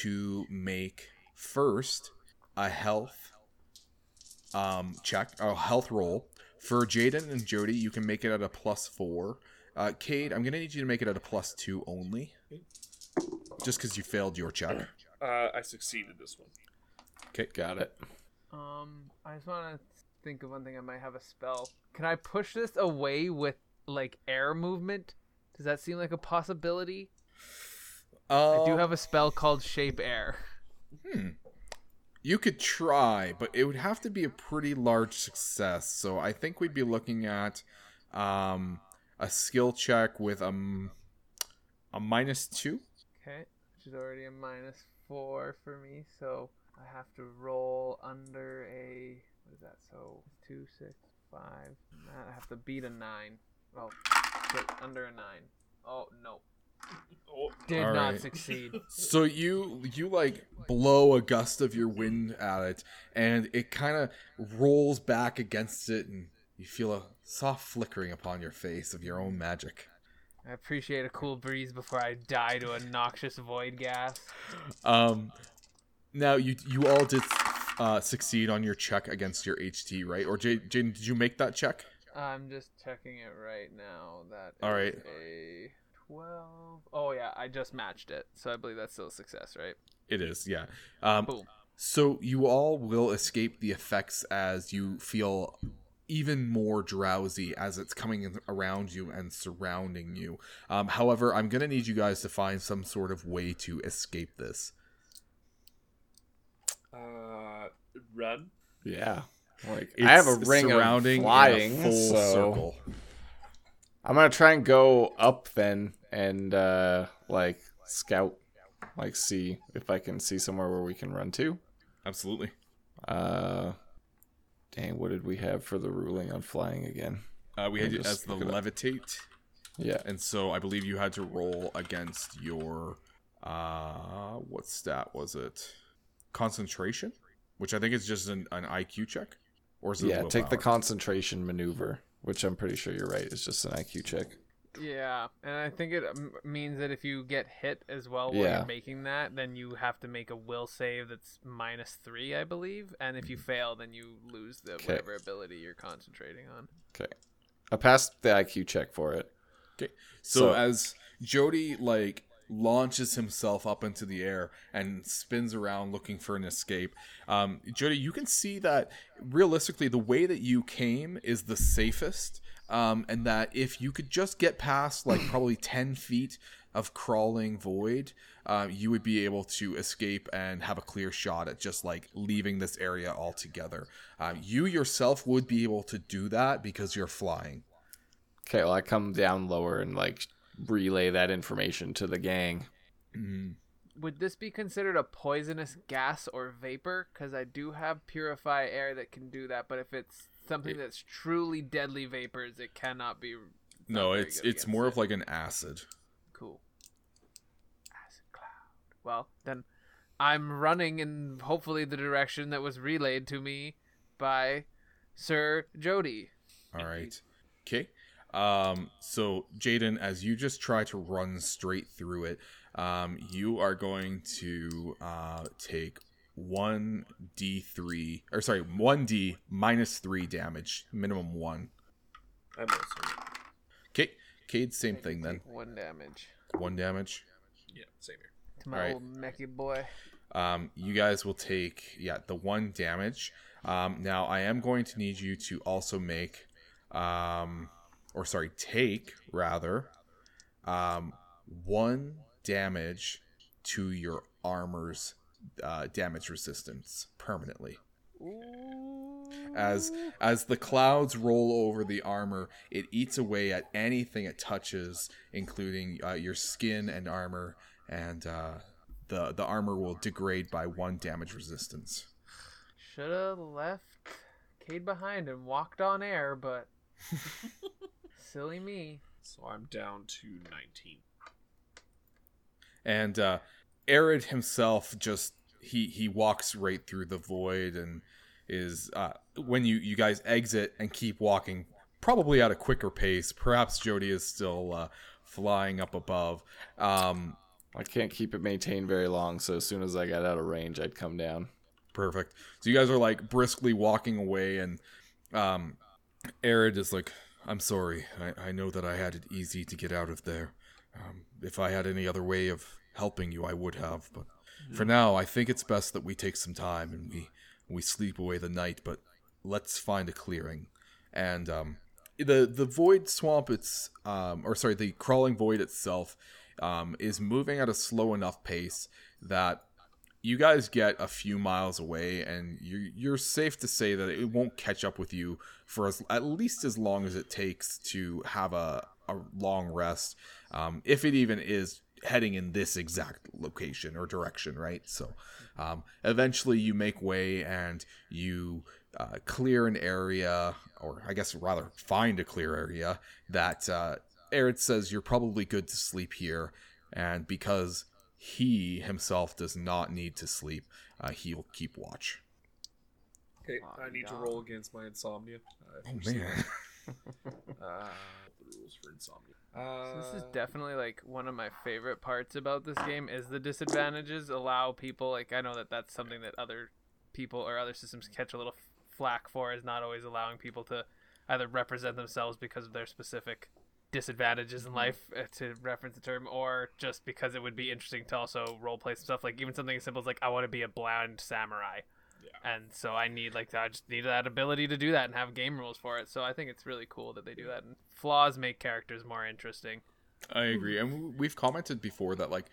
Speaker 1: to make first a health um, check, a health roll. For Jaden and Jody, you can make it at a plus four. Uh, Cade, I'm going to need you to make it at a plus two only. Just because you failed your check.
Speaker 2: Uh, I succeeded this one.
Speaker 1: Okay,
Speaker 5: got it.
Speaker 3: Um, I just want to think of one thing. I might have a spell. Can I push this away with like air movement? Does that seem like a possibility?
Speaker 1: Uh,
Speaker 3: I do have a spell called Shape Air.
Speaker 1: Hmm. You could try, but it would have to be a pretty large success. So I think we'd be looking at um, a skill check with um, a minus two.
Speaker 3: Okay, which is already a minus four for me. So I have to roll under a what is that? So two, six, five. I have to beat a nine. Oh, under a nine. Oh no. Did
Speaker 1: All
Speaker 3: not succeed.
Speaker 1: So you you like blow a gust of your wind at it, and it kind of rolls back against it, and you feel a soft flickering upon your face of your own magic.
Speaker 3: I appreciate a cool breeze before I die to a noxious void gas.
Speaker 1: Um, now you you all did uh, succeed on your check against your HT, right? Or J- Jaden, did you make that check?
Speaker 3: I'm just checking it right now. That
Speaker 1: All
Speaker 3: is
Speaker 1: right.
Speaker 3: a twelve. Oh yeah, I just matched it, so I believe that's still a success, right?
Speaker 1: It is, yeah. Um,
Speaker 3: Boom.
Speaker 1: So you all will escape the effects as you feel even more drowsy as it's coming in around you and surrounding you. Um, however, I'm gonna need you guys to find some sort of way to escape this.
Speaker 2: Uh, run.
Speaker 5: Yeah. Like
Speaker 1: It's
Speaker 5: I have a ring
Speaker 1: surrounding
Speaker 5: of
Speaker 1: in a
Speaker 5: flying,
Speaker 1: full
Speaker 5: so
Speaker 1: circle.
Speaker 5: I'm gonna try and go up then and uh like scout, like see if I can see somewhere where we can run to.
Speaker 1: Absolutely.
Speaker 5: Uh, dang, what did we have for the ruling on flying again?
Speaker 1: Uh, we
Speaker 5: Let
Speaker 1: had it as the
Speaker 5: it
Speaker 1: levitate.
Speaker 5: Yeah.
Speaker 1: And so I believe you had to roll against your uh what stat was it? Concentration? Which I think is just an, an IQ check? Or is it
Speaker 5: Yeah, take the concentration maneuver, which I'm pretty sure you're right. It's just an IQ check.
Speaker 3: Yeah, and I think it um, means that if you get hit as well while
Speaker 5: Yeah.
Speaker 3: you're making that, then you have to make a will save that's minus three, I believe. And if you fail, then you lose the
Speaker 5: 'Kay.
Speaker 3: whatever ability you're concentrating on.
Speaker 5: Okay. I passed the IQ check for it.
Speaker 1: Okay. So,
Speaker 5: So-
Speaker 1: as Jody like launches himself up into the air and spins around looking for an escape, um, Jody, you can see that realistically the way that you came is the safest, um, and that if you could just get past like probably ten feet of crawling void, uh, you would be able to escape and have a clear shot at just like leaving this area altogether. Um, you yourself would be able to do that because you're flying.
Speaker 5: Okay, well I come down lower and like relay that information to the gang.
Speaker 3: Would this be considered a poisonous gas or vapor? Because I do have purify air that can do that, but if it's something that's truly deadly vapors, it cannot be.
Speaker 1: No, it's it's more
Speaker 3: it.
Speaker 1: of like an acid.
Speaker 3: Cool. Acid cloud. Well, then I'm running in hopefully the direction that was relayed to me by Sir Jody.
Speaker 1: All right. Okay. Um, so Jaden, as you just try to run straight through it, um, you are going to uh, take one d three, or sorry, one d minus three damage, minimum one.
Speaker 2: I'm also.
Speaker 1: Okay, Cade, same thing then.
Speaker 3: One damage
Speaker 1: One damage.
Speaker 2: Yeah, same here.
Speaker 3: to my
Speaker 1: All right.
Speaker 3: old mechy boy.
Speaker 1: Um, you guys will take yeah the one damage. Um, now I am going to need you to also make, um, or sorry, take rather, um, one damage to your armor's uh, damage resistance permanently. As as the clouds roll over the armor, it eats away at anything it touches, including uh, your skin and armor, and uh, the the armor will degrade by one damage resistance.
Speaker 3: Should have left Cade behind and walked on air, but silly me.
Speaker 2: So I'm down to 19.
Speaker 1: And uh, Arid himself just he he walks right through the void and is uh, when you you guys exit and keep walking, probably at a quicker pace. Perhaps Jody is still uh, flying up above. Um,
Speaker 5: I can't keep it maintained very long, so as soon as I got out of range, I'd come down.
Speaker 1: Perfect. So you guys are like briskly walking away, and um, Arid is like, "I'm sorry. I, I know that I had it easy to get out of there. Um, if I had any other way of helping you, I would have. But for now, I think it's best that we take some time and we we sleep away the night. But let's find a clearing. And um, the the void swamp, it's um, or sorry, the crawling void itself, um, is moving at a slow enough pace that you guys get a few miles away, and you you're safe to say that it won't catch up with you for as, at least as long as it takes to have a a long rest, um, if it even is heading in this exact location or direction, right? So, um, eventually you make way and you uh, clear an area, or I guess rather find a clear area that uh, Arid says you're probably good to sleep here, and because he himself does not need to sleep, uh, he'll keep watch.
Speaker 2: Okay, I need to roll against my insomnia. Uh,
Speaker 1: Oh, man.
Speaker 2: uh, the rules for insomnia.
Speaker 3: So
Speaker 2: Uh,
Speaker 3: this is definitely like one of my favorite parts about this game is the disadvantages allow people like I know that that's something that other people or other systems catch a little flack for is not always allowing people to either represent themselves because of their specific disadvantages in life uh, to reference the term or just because it would be interesting to also role play some stuff. Like even something as simple as like I want to be a blind samurai and so I need like I just need that ability to do that and have game rules for it. So I think it's really cool that they do that. And flaws make characters more interesting.
Speaker 1: I agree, and we've commented before that like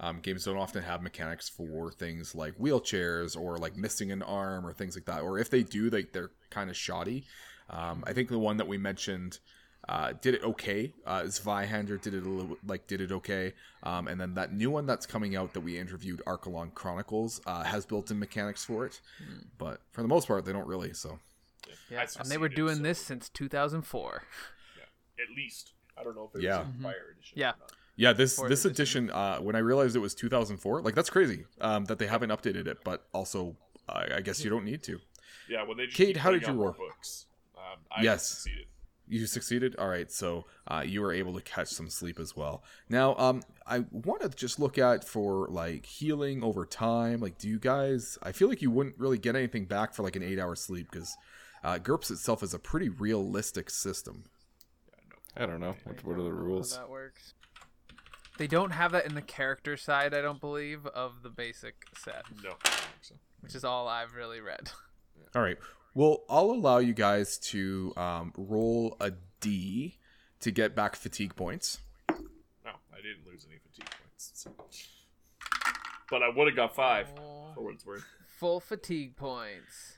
Speaker 1: um, games don't often have mechanics for things like wheelchairs or like missing an arm or things like that. Or if they do, like they're kind of shoddy. Um, I think the one that we mentioned uh, did it okay. Uh, Zweihander did it a little like did it okay, um, and then that new one that's coming out that we interviewed, Archelon Chronicles, uh, has built-in mechanics for it, but for the most part, they don't really. So
Speaker 3: Yeah, and they were doing this since 2004.
Speaker 2: at least. I don't know if it
Speaker 1: Yeah.
Speaker 2: was in Fire Edition.
Speaker 3: Yeah.
Speaker 1: Yeah, this
Speaker 3: Fourth
Speaker 1: this edition, uh, when I realized it was 2004, like that's crazy um, that they haven't updated it. But also, I I guess you don't need to.
Speaker 2: Yeah, when they just Cade,
Speaker 1: how did you
Speaker 2: out more
Speaker 1: roll?
Speaker 2: Books. Um, I
Speaker 1: yes,
Speaker 2: succeeded.
Speaker 1: You succeeded. All right, so uh, you were able to catch some sleep as well. Now, um, I want to just look at for like healing over time. Like, do you guys? I feel like you wouldn't really get anything back for like an eight-hour sleep because uh, GURPS itself is a pretty realistic system.
Speaker 5: I don't know. What, what are the rules?
Speaker 3: How that works. They don't have that in the character side, I don't believe, of the basic set.
Speaker 2: No, I don't think so.
Speaker 3: Which is all I've really read.
Speaker 1: All right. Well, I'll allow you guys to um, roll a D to get back fatigue points.
Speaker 2: No, I didn't lose any fatigue points. so- But I would have got five for what it's worth.
Speaker 3: Full fatigue points.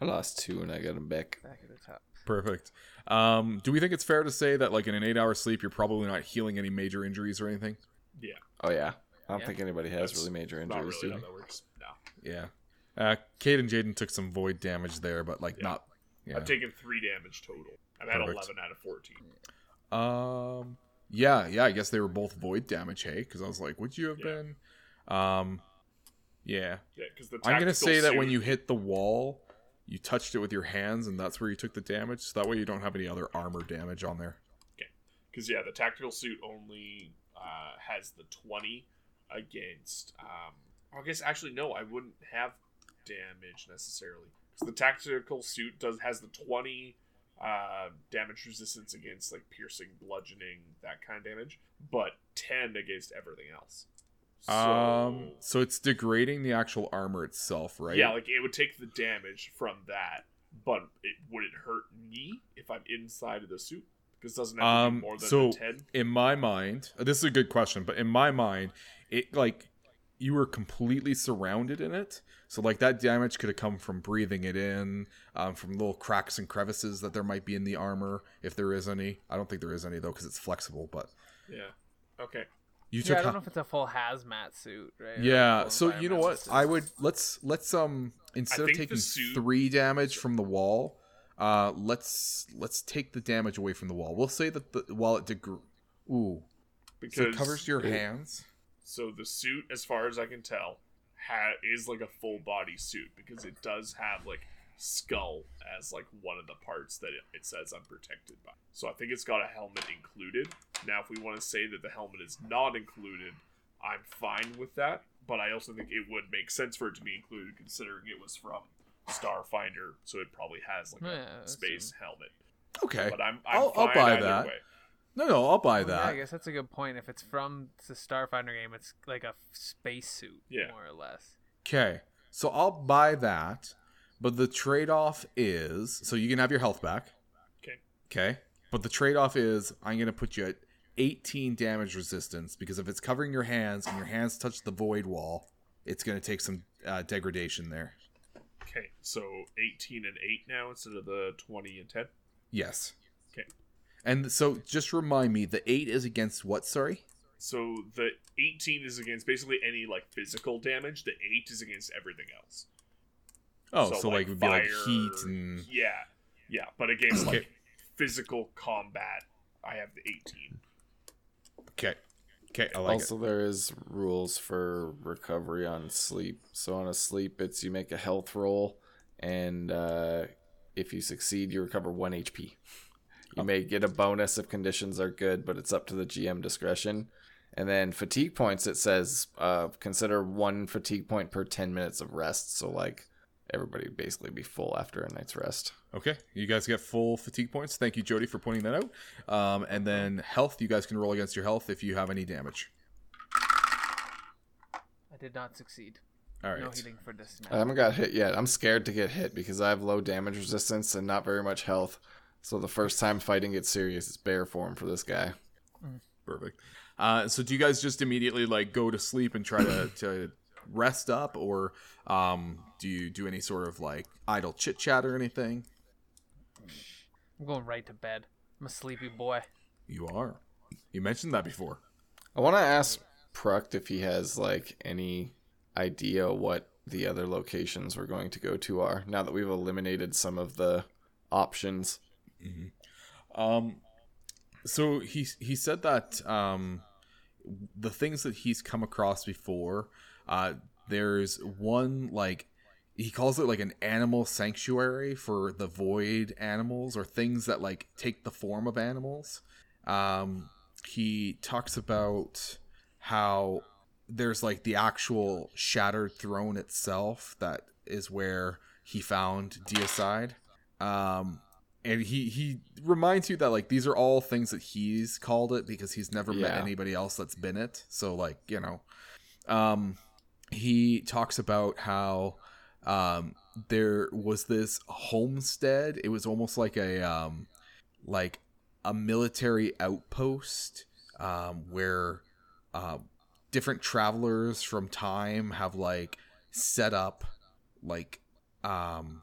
Speaker 5: I lost two and I got them back.
Speaker 3: Back at the top.
Speaker 1: Perfect. Um, do we think it's fair to say that, like, in an eight-hour sleep, you're probably not healing any major injuries or anything?
Speaker 2: Yeah.
Speaker 5: Oh yeah. I don't
Speaker 3: Yeah.
Speaker 5: think anybody has
Speaker 2: That's
Speaker 5: really major
Speaker 2: Not
Speaker 5: injuries,
Speaker 2: really
Speaker 5: do
Speaker 2: how
Speaker 5: they?
Speaker 2: that works. No.
Speaker 1: Yeah. Uh, Cade and Jaden took some void damage there, but like
Speaker 2: Yeah.
Speaker 1: not. Yeah.
Speaker 2: I've taken three damage total. I'm at
Speaker 1: Perfect.
Speaker 2: 11 out of 14.
Speaker 1: Um. Yeah. Yeah. I guess they were both void damage. Hey, because I was like, would you have
Speaker 2: Yeah.
Speaker 1: been? Um. Yeah.
Speaker 2: Yeah, because the
Speaker 1: I'm gonna say that when you hit the wall, you touched it with your hands, and that's where you took the damage. So that way you don't have any other armor damage on there. Okay.
Speaker 2: Because yeah, the tactical suit only uh, has the twenty against. Um, I guess actually no, I wouldn't have damage necessarily because the tactical suit does has the twenty uh, damage resistance against like piercing, bludgeoning, that kind of damage, but ten against everything else. So,
Speaker 1: Um. So it's degrading the actual armor itself, right?
Speaker 2: yeah, like it would take the damage from that, but it would it hurt me if I'm inside of the suit? Because it doesn't have to
Speaker 1: Um.
Speaker 2: be more than
Speaker 1: So
Speaker 2: ten.
Speaker 1: in my mind, this is a good question, but in my mind, it like you were completely surrounded in it. So like that damage could have come from breathing it in, um, from little cracks and crevices that there might be in the armor, if there is any. I don't think there is any though, because it's flexible. But
Speaker 2: Yeah. Okay.
Speaker 1: you
Speaker 3: yeah,
Speaker 1: took
Speaker 3: I don't
Speaker 1: ha-
Speaker 3: know if it's a full hazmat suit, right?
Speaker 1: Yeah. So you know what?
Speaker 3: suit.
Speaker 1: I would let's let's um instead of taking
Speaker 2: suit-
Speaker 1: three damage from the wall, uh, let's let's take the damage away from the wall. We'll say that the while it degr- ooh,
Speaker 2: Because
Speaker 1: so it covers your hands.
Speaker 2: So the suit, as far as I can tell, ha- is like a full body suit because it does have like skull as like one of the parts that it, it says I'm protected by. So I think it's got a helmet included. Now, if we want to say that the helmet is not included, I'm fine with that. But I also think it would make sense for it to be included, considering it was from Starfinder, so it probably has like a
Speaker 3: that's
Speaker 2: space helmet.
Speaker 1: Okay.
Speaker 2: But I'm, I'm
Speaker 1: I'll, I'll buy
Speaker 2: either
Speaker 1: that.
Speaker 2: way.
Speaker 1: No, no, I'll buy
Speaker 3: Oh, yeah,
Speaker 1: that.
Speaker 3: I guess that's a good point. If it's from the Starfinder game, it's like a spacesuit,
Speaker 2: Yeah.
Speaker 3: more or less.
Speaker 1: Okay, so I'll buy that, but the trade off is so you can have your health back.
Speaker 2: Okay.
Speaker 1: Okay, but the trade off is I'm gonna put you at 18 damage resistance because if it's covering your hands and your hands touch the void wall, it's gonna take some uh, degradation there.
Speaker 2: Okay, so 18 and 8 now instead of the 20 and 10.
Speaker 1: Yes.
Speaker 2: Okay.
Speaker 1: And so just remind me, the eight is against what? Sorry.
Speaker 2: So the 18 is against basically any like physical damage. The 8 is against everything else.
Speaker 1: Oh, so, like, it would be like
Speaker 2: fire-
Speaker 1: heat and
Speaker 2: Yeah, yeah, but against
Speaker 1: Okay.
Speaker 2: like physical combat, I have the 18.
Speaker 1: okay, okay, I like
Speaker 5: also, there is rules for recovery on sleep. So on a sleep, it's you make a health roll, and uh, if you succeed, you recover one HP. You may get a bonus if conditions are good, but it's up to the GM discretion. And then fatigue points, it says uh, consider one fatigue point per ten minutes of rest. So like everybody would basically be full after a night's rest.
Speaker 1: Okay, you guys get full fatigue points. Thank you, Jody, for pointing that out. Um, and then health, you guys can roll against your health if you have any damage.
Speaker 3: I did not succeed.
Speaker 1: All right.
Speaker 3: No healing for this
Speaker 5: I haven't got hit yet. I'm scared to get hit because I have low damage resistance and not very much health. So the first time fighting gets serious, it's bear form for this guy.
Speaker 1: Perfect. Uh, so do you guys just immediately like go to sleep and try to, to rest up, or um, do you do any sort of like idle chit chat or anything?
Speaker 3: I'm going right to bed. I'm a sleepy boy.
Speaker 1: You are. You mentioned that before.
Speaker 5: I want to ask Pruct if he has like any idea what the other locations we're going to go to are now that we've eliminated some of the options.
Speaker 1: Um, so he he said that um, the things that he's come across before, uh, there's one like he calls it like an animal sanctuary for the void animals or things that like take the form of animals. Um, he talks about how there's like the actual shattered throne itself that is where he found deicide. Um, and he he reminds you that like these are all things that he's called it because he's never met anybody else that's been it. So like you know, um, he talks about how um there was this homestead. It was almost like a um like a military outpost um where uh, different travelers from time have like set up like um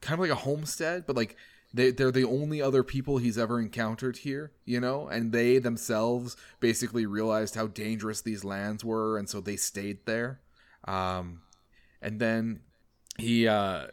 Speaker 1: kind of like a homestead but like they, they're the only other people he's ever encountered here you know? And they themselves basically realized how dangerous these lands were and so they stayed there. Um and then he uh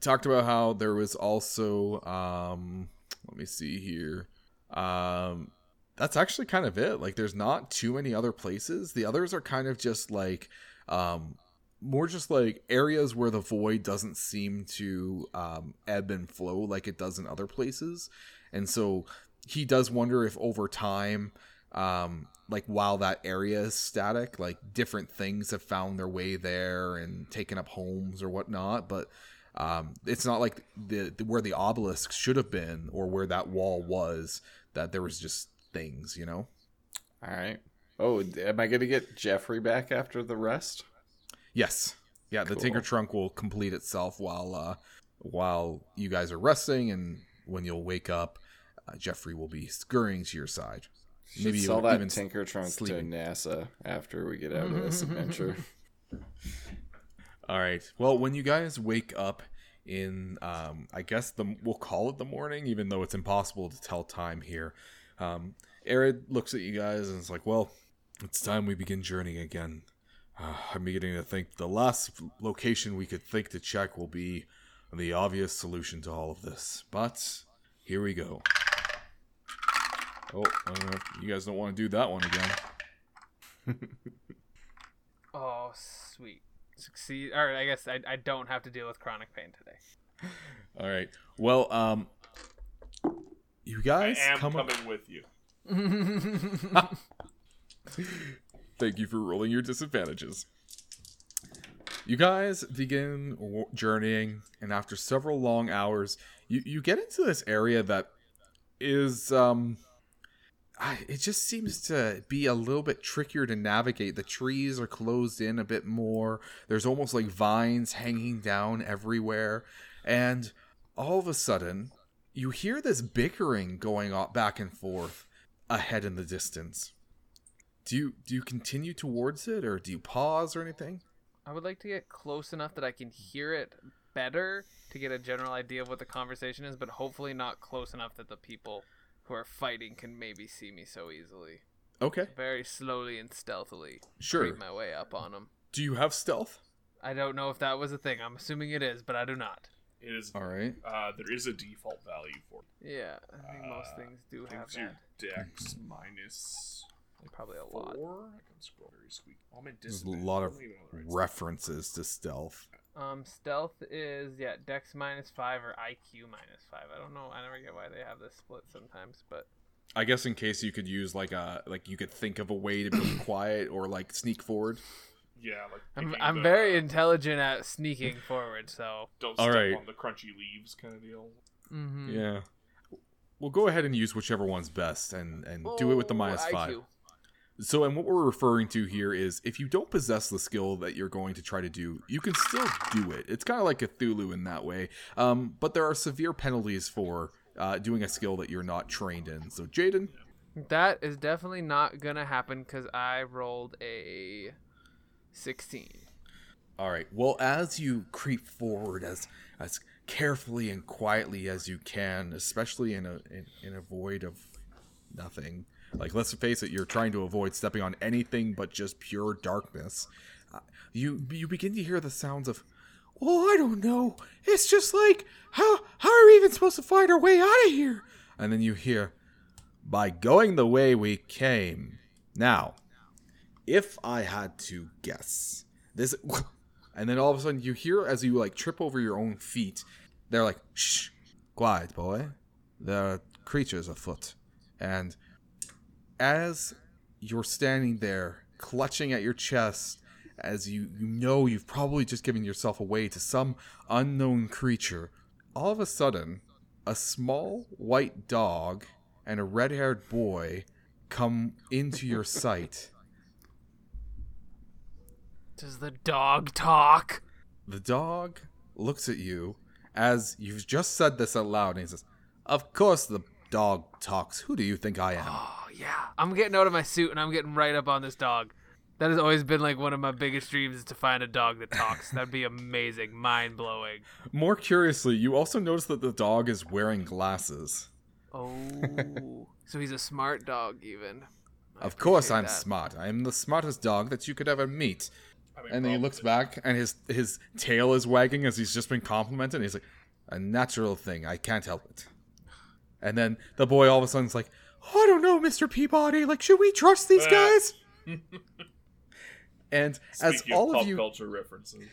Speaker 1: talked about how there was also um let me see here. Um that's actually kind of it. Like there's not too many other places. The others are kind of just like um more just like areas where the void doesn't seem to um ebb and flow like it does in other places and so he does wonder if over time um like while that area is static like different things have found their way there and taken up homes or whatnot but um it's not like the, the where the obelisk should have been or where that wall was that there was just things you know
Speaker 5: All right. Oh, am I going to get Jeffrey back after the rest?
Speaker 1: Yes. Yeah, the
Speaker 5: Cool.
Speaker 1: Tinker Trunk will complete itself while uh while you guys are resting and when you'll wake up, uh, Jeffrey will be scurrying to your side.
Speaker 5: Maybe
Speaker 1: you
Speaker 5: sell that
Speaker 1: even
Speaker 5: Tinker Trunk
Speaker 1: sleeping.
Speaker 5: to NASA after we get out of this adventure.
Speaker 1: All right. Well, when you guys wake up in, um, I guess the we'll call it the morning, even though it's impossible to tell time here. Um, Arid looks at you guys and is like, "Well, it's time we begin journeying again." Uh, I'm beginning to think the last location we could think to check will be the obvious solution to all of this. But here we go. Oh, I don't know if you guys don't want to do that one again.
Speaker 3: Oh, sweet. Succeed. All right, I guess I, I don't have to deal with chronic pain today.
Speaker 1: All right. Well, um, you guys
Speaker 2: I am
Speaker 1: come up-
Speaker 2: coming with you.
Speaker 1: Thank you for rolling your disadvantages. You guys begin journeying, and after several long hours, you, you get into this area that is um I, it just seems to be a little bit trickier to navigate. The trees are closed in a bit more. There's almost like vines hanging down everywhere, and all of a sudden, you hear this bickering going on back and forth ahead in the distance. Do you do you continue towards it, or do you pause or anything?
Speaker 3: I would like to get close enough that I can hear it better to get a general idea of what the conversation is, but hopefully not close enough that the people who are fighting can maybe see me so easily.
Speaker 1: Okay.
Speaker 3: Very slowly and stealthily.
Speaker 1: Sure.
Speaker 3: Creep my way up on them.
Speaker 1: Do you have stealth?
Speaker 3: I don't know if that was a thing. I'm assuming it is, but I do not.
Speaker 2: It is
Speaker 1: All right.
Speaker 2: Uh, there is a default value for it.
Speaker 3: Yeah, I think most
Speaker 2: Uh,
Speaker 3: things do
Speaker 2: I think
Speaker 3: have
Speaker 2: it's your
Speaker 3: that.
Speaker 2: Dex minus
Speaker 3: Probably a
Speaker 2: four.
Speaker 3: lot.
Speaker 2: I can scroll very sweet. Oh, I'm at
Speaker 1: There's a lot of
Speaker 2: don't even know the right
Speaker 1: references to stealth.
Speaker 3: Um, stealth is yeah, Dex minus five or IQ minus five. I don't know. I never get why they have this split sometimes, but
Speaker 1: I guess in case you could use like a like you could think of a way to be quiet or like sneak forward.
Speaker 2: Yeah, like
Speaker 3: I'm I'm
Speaker 2: the-
Speaker 3: very intelligent at sneaking forward. So
Speaker 2: Don't step
Speaker 1: right.
Speaker 2: on the crunchy leaves kind of deal.
Speaker 3: Mhm.
Speaker 1: Yeah. We'll go ahead and use whichever one's best and and do it with the
Speaker 3: Oh,
Speaker 1: minus five. So, and what we're referring to here is if you don't possess the skill that you're going to try to do, you can still do it. It's kind of like Cthulhu in that way. Um, but there are severe penalties for uh, doing a skill that you're not trained in. So, Jaden,
Speaker 3: That is definitely not gonna happen because I rolled a sixteen.
Speaker 1: All right. Well, as you creep forward as as carefully and quietly as you can, especially in a in, in a void of nothing. Like let's face it, you're trying to avoid stepping on anything but just pure darkness. Uh, you you begin to hear the sounds of, "Oh, I don't know. It's just like how how are we even supposed to find our way out of here?" And then you hear, "By going the way we came." Now, if I had to guess, this and then all of a sudden you hear as you like trip over your own feet, they're like, "Shh, quiet, boy. There are creatures afoot." And as you're standing there, clutching at your chest, as you you know you've probably just given yourself away to some unknown creature, all of a sudden, a small white dog and a red-haired boy come into your sight.
Speaker 3: Does the dog talk?
Speaker 1: The dog looks at you as you've just said this out loud and he says, Of course the dog talks. Who do you think I am?
Speaker 3: Yeah. I'm getting out of my suit and I'm getting right up on this dog. That has always been like one of my biggest dreams is to find a dog that talks. That'd be amazing, mind blowing.
Speaker 1: More curiously, you also notice that the dog is wearing glasses.
Speaker 3: Oh, so he's a smart dog, even. I
Speaker 1: Of course I'm
Speaker 3: that.
Speaker 1: smart. I am the smartest dog that you could ever meet.
Speaker 2: I mean,
Speaker 1: And then he looks back and his his tail is wagging as he's just been complimented and he's like, A natural thing, I can't help it. And then the boy all of a sudden's like, I don't know, Mr. Peabody, like should we trust these
Speaker 2: Ah.
Speaker 1: guys? and as all
Speaker 2: of
Speaker 1: of you
Speaker 2: culture references,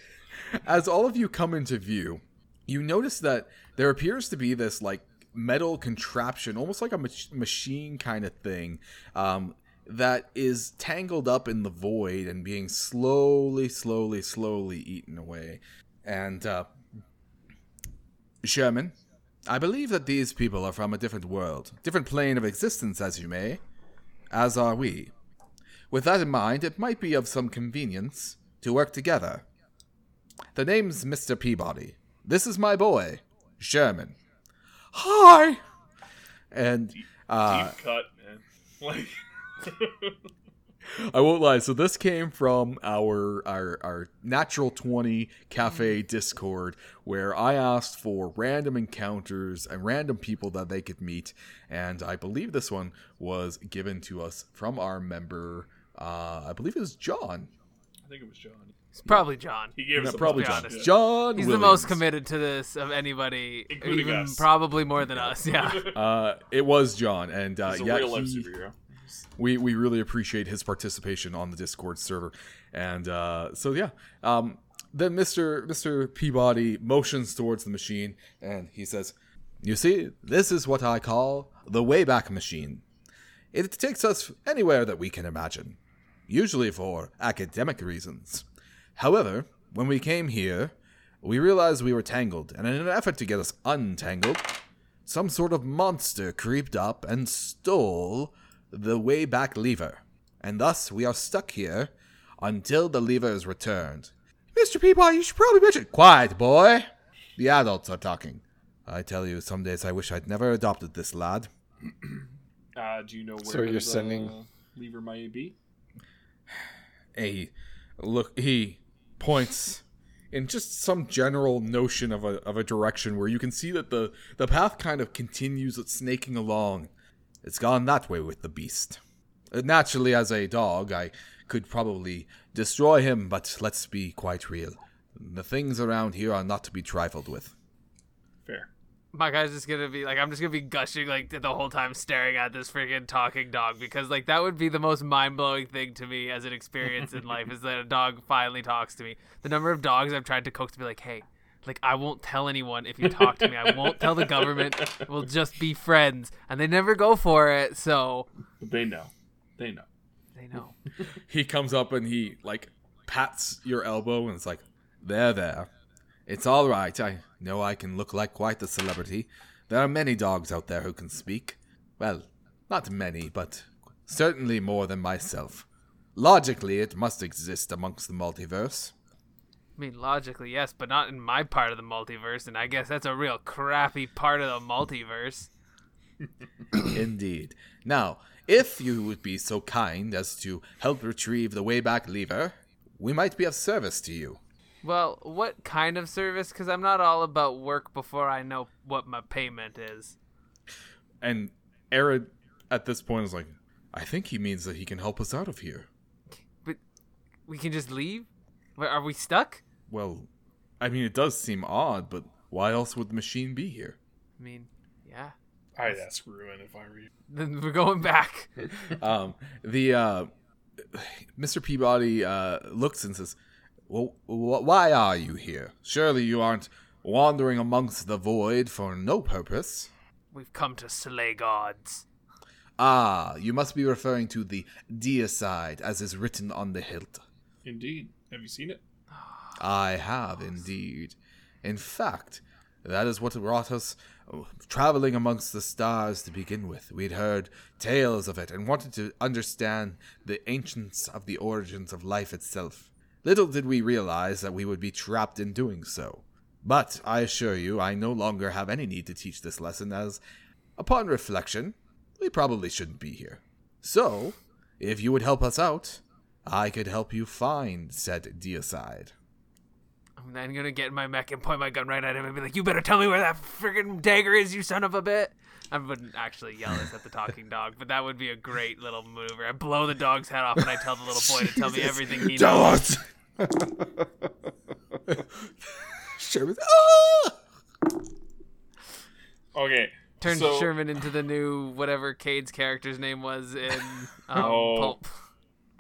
Speaker 1: as all of you come into view, you notice that there appears to be this like metal contraption, almost like a mach- machine kind of thing, um, that is tangled up in the void and being slowly, slowly, slowly eaten away. And uh, Sherman, I believe that these people are from a different world, different plane of existence, as you may, as are we. With that in mind, it might be of some convenience to work together. The name's Mr. Peabody. This is my boy, Sherman. Hi! And uh,
Speaker 2: deep cut, man. Like,
Speaker 1: I won't lie. So this came from our our our natural twenty cafe Discord, where I asked for random encounters and random people that they could meet, and I believe this one was given to us from our member. Uh, I believe it was John.
Speaker 2: I think it was John.
Speaker 3: It's probably John.
Speaker 2: He gave
Speaker 1: No,
Speaker 2: us
Speaker 1: probably
Speaker 2: bunch
Speaker 1: John.
Speaker 2: of.
Speaker 1: John.
Speaker 3: He's the most committed to this of anybody,
Speaker 2: Including
Speaker 3: even
Speaker 2: us.
Speaker 3: probably more than us. Yeah.
Speaker 1: Uh, it was John, and uh,
Speaker 2: He's a
Speaker 1: yeah,
Speaker 2: real life
Speaker 1: he-
Speaker 2: superhero.
Speaker 1: We we really appreciate his participation on the Discord server, and uh, so yeah. Um, then Mister Mister Peabody motions towards the machine, and he says, "You see, this is what I call the Wayback Machine. It takes us anywhere that we can imagine, usually for academic reasons. However, when we came here, we realized we were tangled, and in an effort to get us untangled." some sort of monster creeped up and stole the way back lever, and thus we are stuck here until the lever is returned. Mr. Peabody, you should probably mention. Quiet, boy! The adults are talking. I tell you, some days I wish I'd never adopted this lad.
Speaker 2: Uh, do you know where
Speaker 5: So you're
Speaker 2: the
Speaker 5: sending-
Speaker 2: lever might be?
Speaker 1: a look he points in just some general notion of a of a direction where you can see that the the path kind of continues it's snaking along it's gone that way with the beast Uh, naturally as a dog i could probably destroy him but let's be quite real the things around here are not to be trifled with
Speaker 2: Fair.
Speaker 3: My guy's just gonna be like, I'm just gonna be gushing like the whole time, staring at this freaking talking dog because like that would be the most mind blowing thing to me as an experience in life is that a dog finally talks to me. The number of dogs I've tried to coax to be like, hey, like I won't tell anyone if you talk to me. I won't tell the government. We'll just be friends, and they never go for it. So
Speaker 2: But they know. They know.
Speaker 3: they know.
Speaker 1: he comes up and he like pats your elbow and it's like there there it's all right i know i can look like quite the celebrity there are many dogs out there who can speak well not many but certainly more than myself logically it must exist amongst the multiverse
Speaker 3: I mean, logically, yes, but not in my part of the multiverse, and I guess that's a real crappy part of the multiverse.
Speaker 1: indeed now if you would be so kind as to help retrieve the wayback lever we might be of service to you
Speaker 3: Well, what kind of service? Because I'm not all about work before I know what my payment is.
Speaker 1: and Arid at this point is like i think he means that he can help us out of here
Speaker 3: But we can just leave? Wait, Are we stuck?
Speaker 1: Well, I mean, it does seem odd, but why else would the machine be here?
Speaker 3: I mean, yeah.
Speaker 2: I'd ask Ruin if I were you.
Speaker 3: Then we're going back.
Speaker 1: um, the uh, Mr. Peabody uh, looks and says, "Well, wh- why are you here? Surely you aren't wandering amongst the void for no purpose."
Speaker 3: We've come to slay gods.
Speaker 1: Ah, you must be referring to the deicide, as is written on the hilt.
Speaker 2: Indeed. Have you seen it?
Speaker 1: I have indeed. In fact, that is what brought us uh, traveling amongst the stars to begin with. We'd heard tales of it and wanted to understand the ancients of the origins of life itself. Little did we realize that we would be trapped in doing so. But I assure you, I no longer have any need to teach this lesson, as, upon reflection, we probably shouldn't be here. So, if you would help us out, I could help you find said deicide.
Speaker 3: I'm then gonna get in my mech and point my gun right at him and be like, "You better tell me where that friggin' dagger is, you son of a bit." I wouldn't actually yell this at the talking dog, but that would be a great little maneuver. I blow the dog's head off and I tell the little boy to tell me everything he
Speaker 1: Tell
Speaker 3: knows.
Speaker 1: us! Sherman's, ah!
Speaker 2: Okay.
Speaker 3: Turn
Speaker 2: so,
Speaker 3: Sherman into the new whatever Cade's character's name was in um,
Speaker 2: Oh.
Speaker 3: Pulp.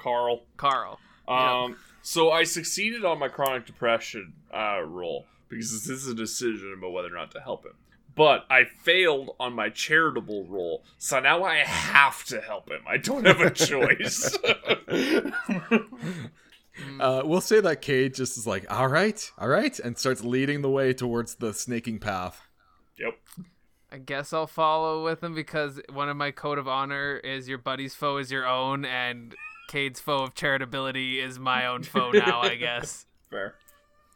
Speaker 2: Carl.
Speaker 3: Carl.
Speaker 2: Um, so I succeeded on my chronic depression uh, roll because this is a decision about whether or not to help him. But I failed on my charitable roll, so now I have to help him. I don't have a choice.
Speaker 1: Uh, we'll say that Cade just is like, all right, all right, and starts leading the way towards the snaking path.
Speaker 2: yep.
Speaker 3: I guess I'll follow with him because one of my code of honor is your buddy's foe is your own, and Cade's foe of charitability is my own foe now. I guess.
Speaker 2: Fair.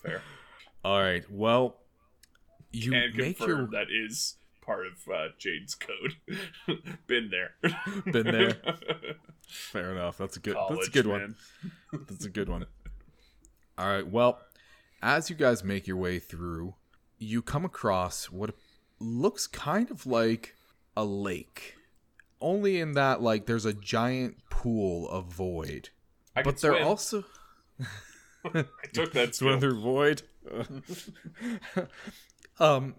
Speaker 2: Fair.
Speaker 1: All right, well, you
Speaker 2: and
Speaker 1: make
Speaker 2: confirm
Speaker 1: your
Speaker 2: that is part of uh, Jade's code. Been there.
Speaker 1: Been there. Fair enough. That's a good. that's a good
Speaker 2: man.
Speaker 1: one. That's a good one. All right. Well, as you guys make your way through, you come across what looks kind of like a lake. Only in that, like, there's a giant pool of void.
Speaker 2: I
Speaker 1: but
Speaker 2: can
Speaker 1: they're
Speaker 2: swim.
Speaker 1: also
Speaker 2: I took that
Speaker 1: swim
Speaker 2: skill.
Speaker 1: through void. um,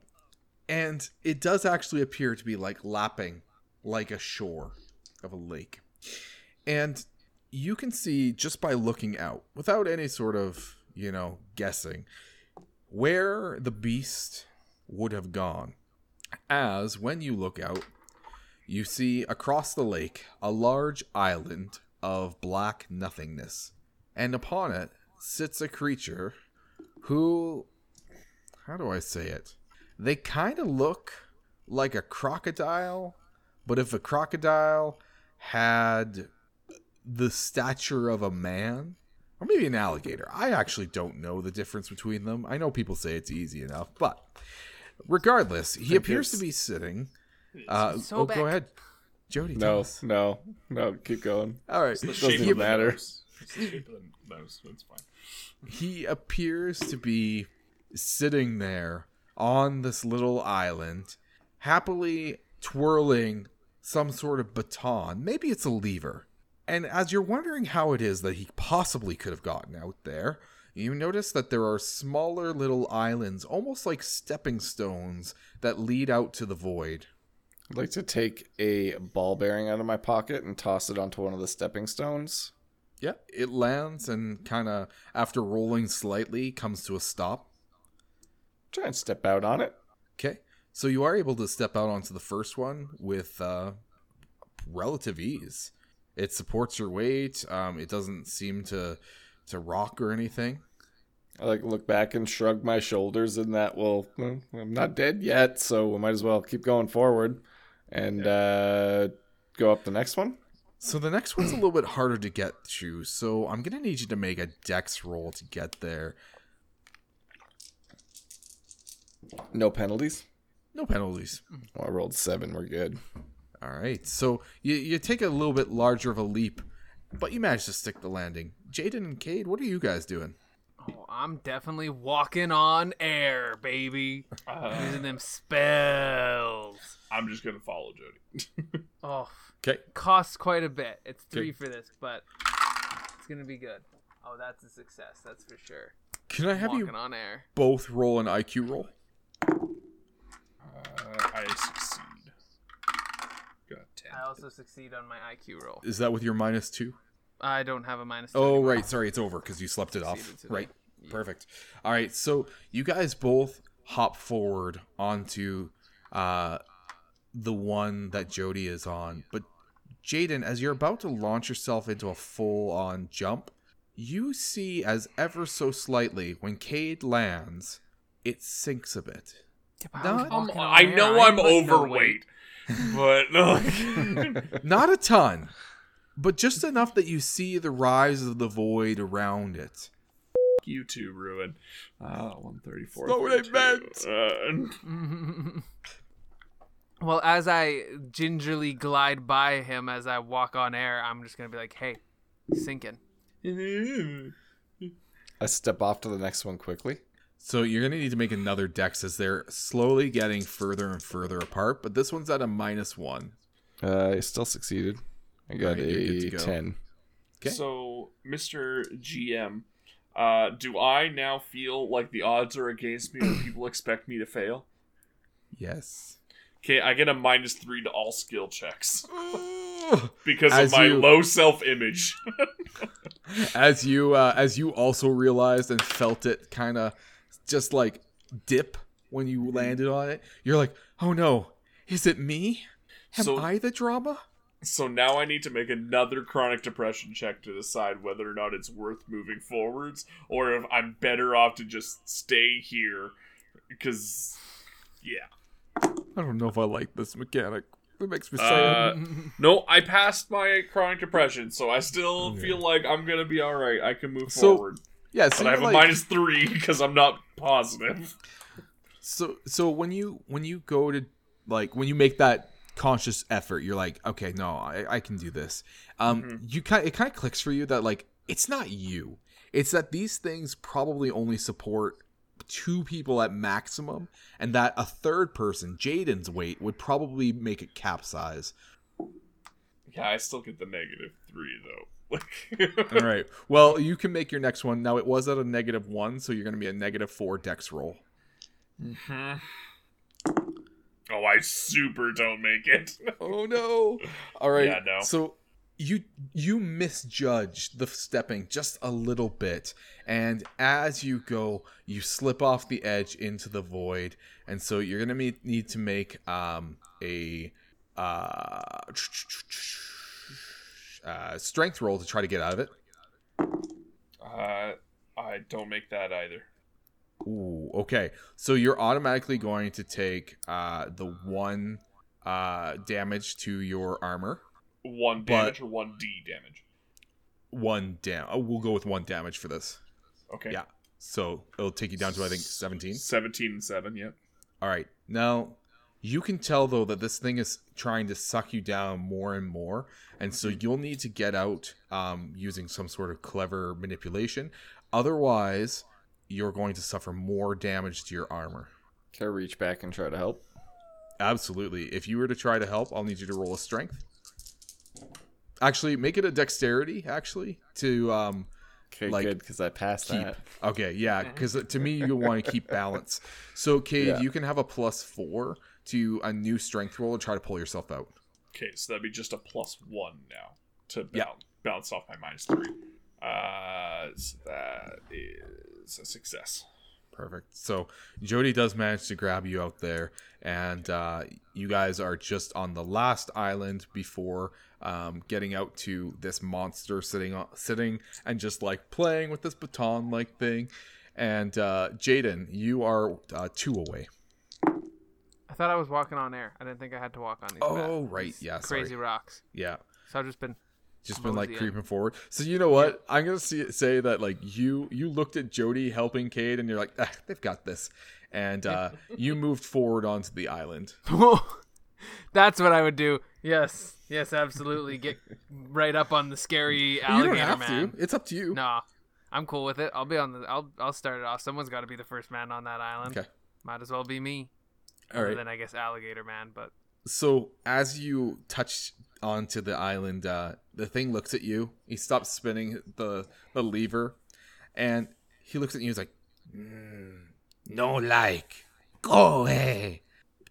Speaker 1: and it does actually appear to be like lapping like a shore of a lake, and you can see just by looking out, without any sort of you know guessing, where the beast would have gone. As when you look out, you see across the lake a large island of black nothingness, and upon it sits a creature who. How do I say it? They kind of look like a crocodile, but if a crocodile had the stature of a man or maybe an alligator. I actually don't know the difference between them. I know people say it's easy enough, but regardless, he appears to be sitting. Uh,
Speaker 3: So
Speaker 1: oh,
Speaker 3: back.
Speaker 1: go ahead, Jody.
Speaker 5: No,
Speaker 1: us.
Speaker 5: no, no. Keep going.
Speaker 1: All right.
Speaker 2: It's the
Speaker 5: Doesn't even matter.
Speaker 2: nose. It's the shape of the nose. It's fine.
Speaker 1: he appears to be sitting there on this little island, happily twirling some sort of baton. Maybe it's a lever. And as you're wondering how it is that he possibly could have gotten out there, you notice that there are smaller little islands, almost like stepping stones, that lead out to the void.
Speaker 5: I'd like to take a ball bearing out of my pocket and toss it onto one of the stepping stones.
Speaker 1: Yeah, it lands and kind of, after rolling slightly, comes to a stop.
Speaker 5: Try and step out on it.
Speaker 1: Okay. So you are able to step out onto the first one with uh, relative ease. It supports your weight. Um, it doesn't seem to to rock or anything.
Speaker 5: I like look back and shrug my shoulders, and that well, well, I'm not dead yet, so we might as well keep going forward and uh, go up the next one.
Speaker 1: So the next one's a little bit harder to get to. So I'm gonna need you to make a dex roll to get there.
Speaker 5: No penalties.
Speaker 1: No penalties.
Speaker 5: Well, I rolled seven. We're good.
Speaker 1: All right. So you you take a little bit larger of a leap, but you manage to stick the landing. Jaden and Cade, what are you guys doing?
Speaker 3: Oh, I'm definitely walking on air, baby. Using them spells.
Speaker 2: I'm just gonna follow Jody.
Speaker 3: Oh,
Speaker 1: Okay.
Speaker 3: costs quite a bit. It's three
Speaker 1: Okay.
Speaker 3: for this, but it's gonna be good. Oh, that's a success. That's for sure.
Speaker 1: Can I have
Speaker 3: walking
Speaker 1: you
Speaker 3: on air?
Speaker 1: both roll an IQ roll?
Speaker 2: Uh, I succeed. Got ten.
Speaker 3: I also succeed on my IQ roll.
Speaker 1: Is that with your minus two?
Speaker 3: I don't have a minus. two
Speaker 1: Oh,
Speaker 3: anymore.
Speaker 1: right. Sorry, it's over because you slept it off.
Speaker 3: Today.
Speaker 1: Right. Perfect. All right. So you guys both hop forward onto uh, the one that Jody is on. But Jaden, as you're about to launch yourself into a full on jump, you see as ever so slightly when Cade lands, it sinks a bit.
Speaker 3: I
Speaker 1: Not,
Speaker 2: Um,
Speaker 3: walking
Speaker 2: I know
Speaker 3: I
Speaker 2: I'm
Speaker 3: put no
Speaker 2: overweight, but no.
Speaker 1: not a ton, but just enough that you see the rise of the void around it.
Speaker 2: you too, Ruin. Uh, 134.
Speaker 1: Not what I
Speaker 2: 32.
Speaker 1: meant.
Speaker 2: Uh,
Speaker 3: Well, as I gingerly glide by him as I walk on air, I'm just gonna be like, "Hey, sinking."
Speaker 5: I step off to the next one quickly.
Speaker 1: So you're gonna need to make another dex as they're slowly getting further and further apart. But this one's at a minus one.
Speaker 5: Uh, I still succeeded. I got
Speaker 1: Alright,
Speaker 5: a
Speaker 1: to go.
Speaker 5: ten.
Speaker 1: Okay.
Speaker 2: So, Mr. GM, uh, do I now feel like the odds are against me or people expect me to fail?
Speaker 1: Yes.
Speaker 2: Okay, I get a minus three to all skill checks because
Speaker 1: As
Speaker 2: of my
Speaker 1: you-
Speaker 2: low self image.
Speaker 1: As you uh, as you also realized and felt it kind of just like dip when you landed on it, you're like, oh no, is it me? Am
Speaker 2: So-
Speaker 1: I the drama?
Speaker 2: so now I need to make another chronic depression check to decide whether or not it's worth moving forwards or if I'm better off to just stay here. Because, yeah.
Speaker 1: I don't know if I like this mechanic. It makes me
Speaker 2: Uh,
Speaker 1: sad.
Speaker 2: no, I passed my chronic depression, so I still
Speaker 1: Okay.
Speaker 2: feel like I'm gonna be all right. I can move
Speaker 1: So,
Speaker 2: forward,
Speaker 1: yeah, so
Speaker 2: but I have
Speaker 1: you're
Speaker 2: a minus three because I'm not positive.
Speaker 1: So so when you when you go to like when you make that conscious effort, you're like, okay, no, I, I can do this. Um,
Speaker 2: Mm-hmm.
Speaker 1: you kind it kind of clicks for you that like it's not you. It's that these things probably only support two people at maximum, and that a third person, Jaden's weight, would probably make it capsize.
Speaker 2: Yeah, I still get the negative three though.
Speaker 1: All right. Well, you can make your next one. Now it was at a negative one, so you're going to be a negative four dex roll.
Speaker 2: hmm Oh, I super don't make it.
Speaker 1: Oh no! All right.
Speaker 2: Yeah, no.
Speaker 1: So you you misjudged the stepping just a little bit, and as you go, you slip off the edge into the void, and so you're gonna need, need to make um a uh, uh strength roll to try to get out of it.
Speaker 2: Uh, I don't make that either.
Speaker 1: Ooh, okay. So you're automatically going to take uh the one uh damage to your armor.
Speaker 2: One
Speaker 1: But-
Speaker 2: damage or one D damage.
Speaker 1: One dam. Oh, we'll go with one damage for this.
Speaker 2: Okay.
Speaker 1: Yeah. So it'll take you down to I think seventeen.
Speaker 2: Seventeen and seven. Yep.
Speaker 1: All right. Now, you can tell though that this thing is trying to suck you down more and more, and so you'll need to get out um, using some sort of clever manipulation. Otherwise, you're going to suffer more damage to your armor.
Speaker 5: Can I reach back and try to help?
Speaker 1: Absolutely. If you were to try to help, I'll need you to roll a strength. Actually, make it a dexterity. Actually, to um,
Speaker 5: Okay,
Speaker 1: like
Speaker 5: good because I passed
Speaker 1: keep.
Speaker 5: that.
Speaker 1: Okay, yeah, because to me you want to keep balance. So, Cade,
Speaker 5: Yeah.
Speaker 1: you can have a plus four to a new strength roll and try to pull yourself out.
Speaker 2: Okay, so that'd be just a plus one now to
Speaker 1: Yeah.
Speaker 2: bounce, bounce off my minus three. Uh, so that is a success.
Speaker 1: Perfect. So Jody does manage to grab you out there, and uh, you guys are just on the last island before um, getting out to this monster sitting on, sitting and just like playing with this baton like thing. And uh, Jaden, you are uh, two away.
Speaker 3: I thought I was walking on air. I didn't think I had to walk on these.
Speaker 1: Oh,
Speaker 3: bad-
Speaker 1: right. Yeah,
Speaker 3: Crazy
Speaker 1: sorry.
Speaker 3: rocks.
Speaker 1: Yeah.
Speaker 3: So I've just been.
Speaker 1: just been like creeping forward. So you know what? I'm gonna see, say that like you you looked at Jody helping Cade, and you're like, ah, they've got this, and uh, you moved forward onto the island.
Speaker 3: That's what I would do. Yes, yes, absolutely. Get right up on the scary alligator you
Speaker 1: don't have
Speaker 3: man.
Speaker 1: to. It's up to you.
Speaker 3: Nah, I'm cool with it. I'll be on the. I'll I'll start it off. Someone's got to be the first man on that island.
Speaker 1: Okay.
Speaker 3: Might as well be me.
Speaker 1: All right.
Speaker 3: Than I guess alligator man, but
Speaker 1: So as you touch onto the island, uh, the thing looks at you. He stops spinning the the lever, and he looks at you. And he's like, "Mm, "No like, go away,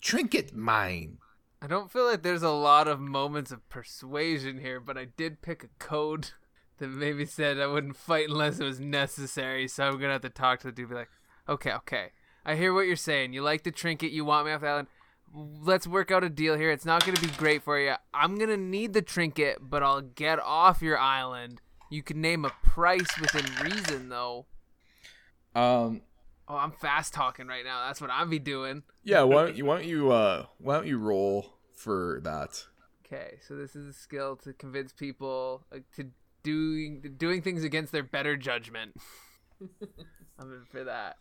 Speaker 1: trinket mine."
Speaker 3: I don't feel like there's a lot of moments of persuasion here. But I did pick a code that maybe said I wouldn't fight unless it was necessary. So I'm gonna have to talk to the dude. Be like, okay, okay. I hear what you're saying. You like the trinket. You want me off the island. Let's work out a deal here. It's not to be great for you. I'm to need the trinket, but I'll get off your island. You can name a price within reason, though.
Speaker 1: Um,
Speaker 3: Oh, I'm fast talking right now. That's what I'll be doing.
Speaker 1: yeah. Why don't you why don't you uh why don't you roll for that?
Speaker 3: Okay, so this is a skill to convince people to doing doing things against their better judgment. I'm in for that.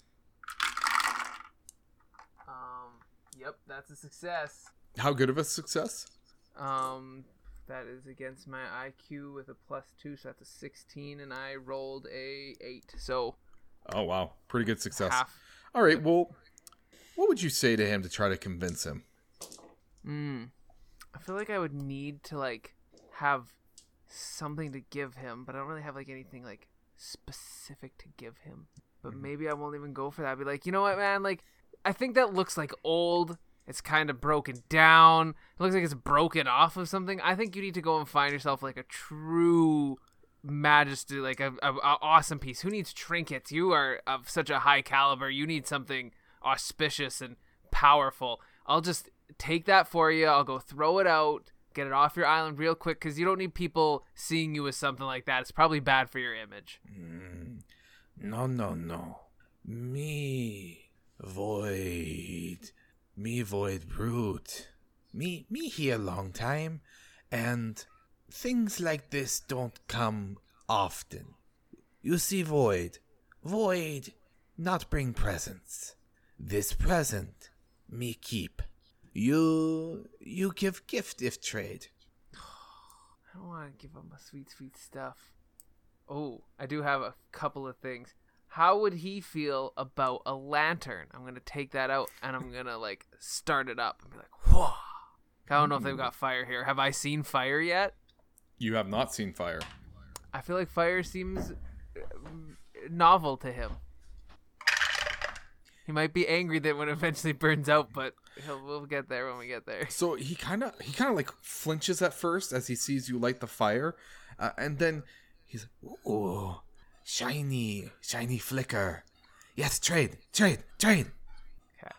Speaker 3: Um, yep, that's a success.
Speaker 1: How good of a success?
Speaker 3: Um, that is against my IQ with a plus two, so that's a 16, and I rolled a eight. So
Speaker 1: Oh wow, pretty good success.
Speaker 3: half.
Speaker 1: All right, well, what would you say to him to try to convince him?
Speaker 3: Mm. I feel like I would need to like have something to give him, but I don't really have like anything like specific to give him. But maybe I won't even go for that. I'd be like, you know what, man? Like, I think that looks like old. It's kind of broken down. It looks like it's broken off of something. I think you need to go and find yourself like a true majesty, like a, a, a awesome piece. Who needs trinkets? You are of such a high caliber. You need something auspicious and powerful. I'll just take that for you. I'll go throw it out, get it off your island real quick because you don't need people seeing you as something like that. It's probably bad for your image.
Speaker 1: Mm, no, no, no. Me, Void. Me, Void Brute. Me, me here long time, and things like this don't come often. You see, Void. Void not bring presents. This present, me keep. You, you give gift if trade.
Speaker 3: I don't want to give him my sweet, sweet stuff. Oh, I do have a couple of things. How would he feel about a lantern? I'm gonna take that out and I'm gonna like start it up and be like, whoa. I don't know if they've hmm. got fire here. Have I seen fire yet?
Speaker 1: You have not seen fire.
Speaker 3: I feel like fire seems uh, novel to him. He might be angry that when it eventually burns out, but he'll, we'll get there when we get there.
Speaker 1: So he kind of he kind of like flinches at first as he sees you light the fire, uh, and then he's "Ooh, shiny, shiny flicker. Yes, trade, trade, trade."
Speaker 3: Okay.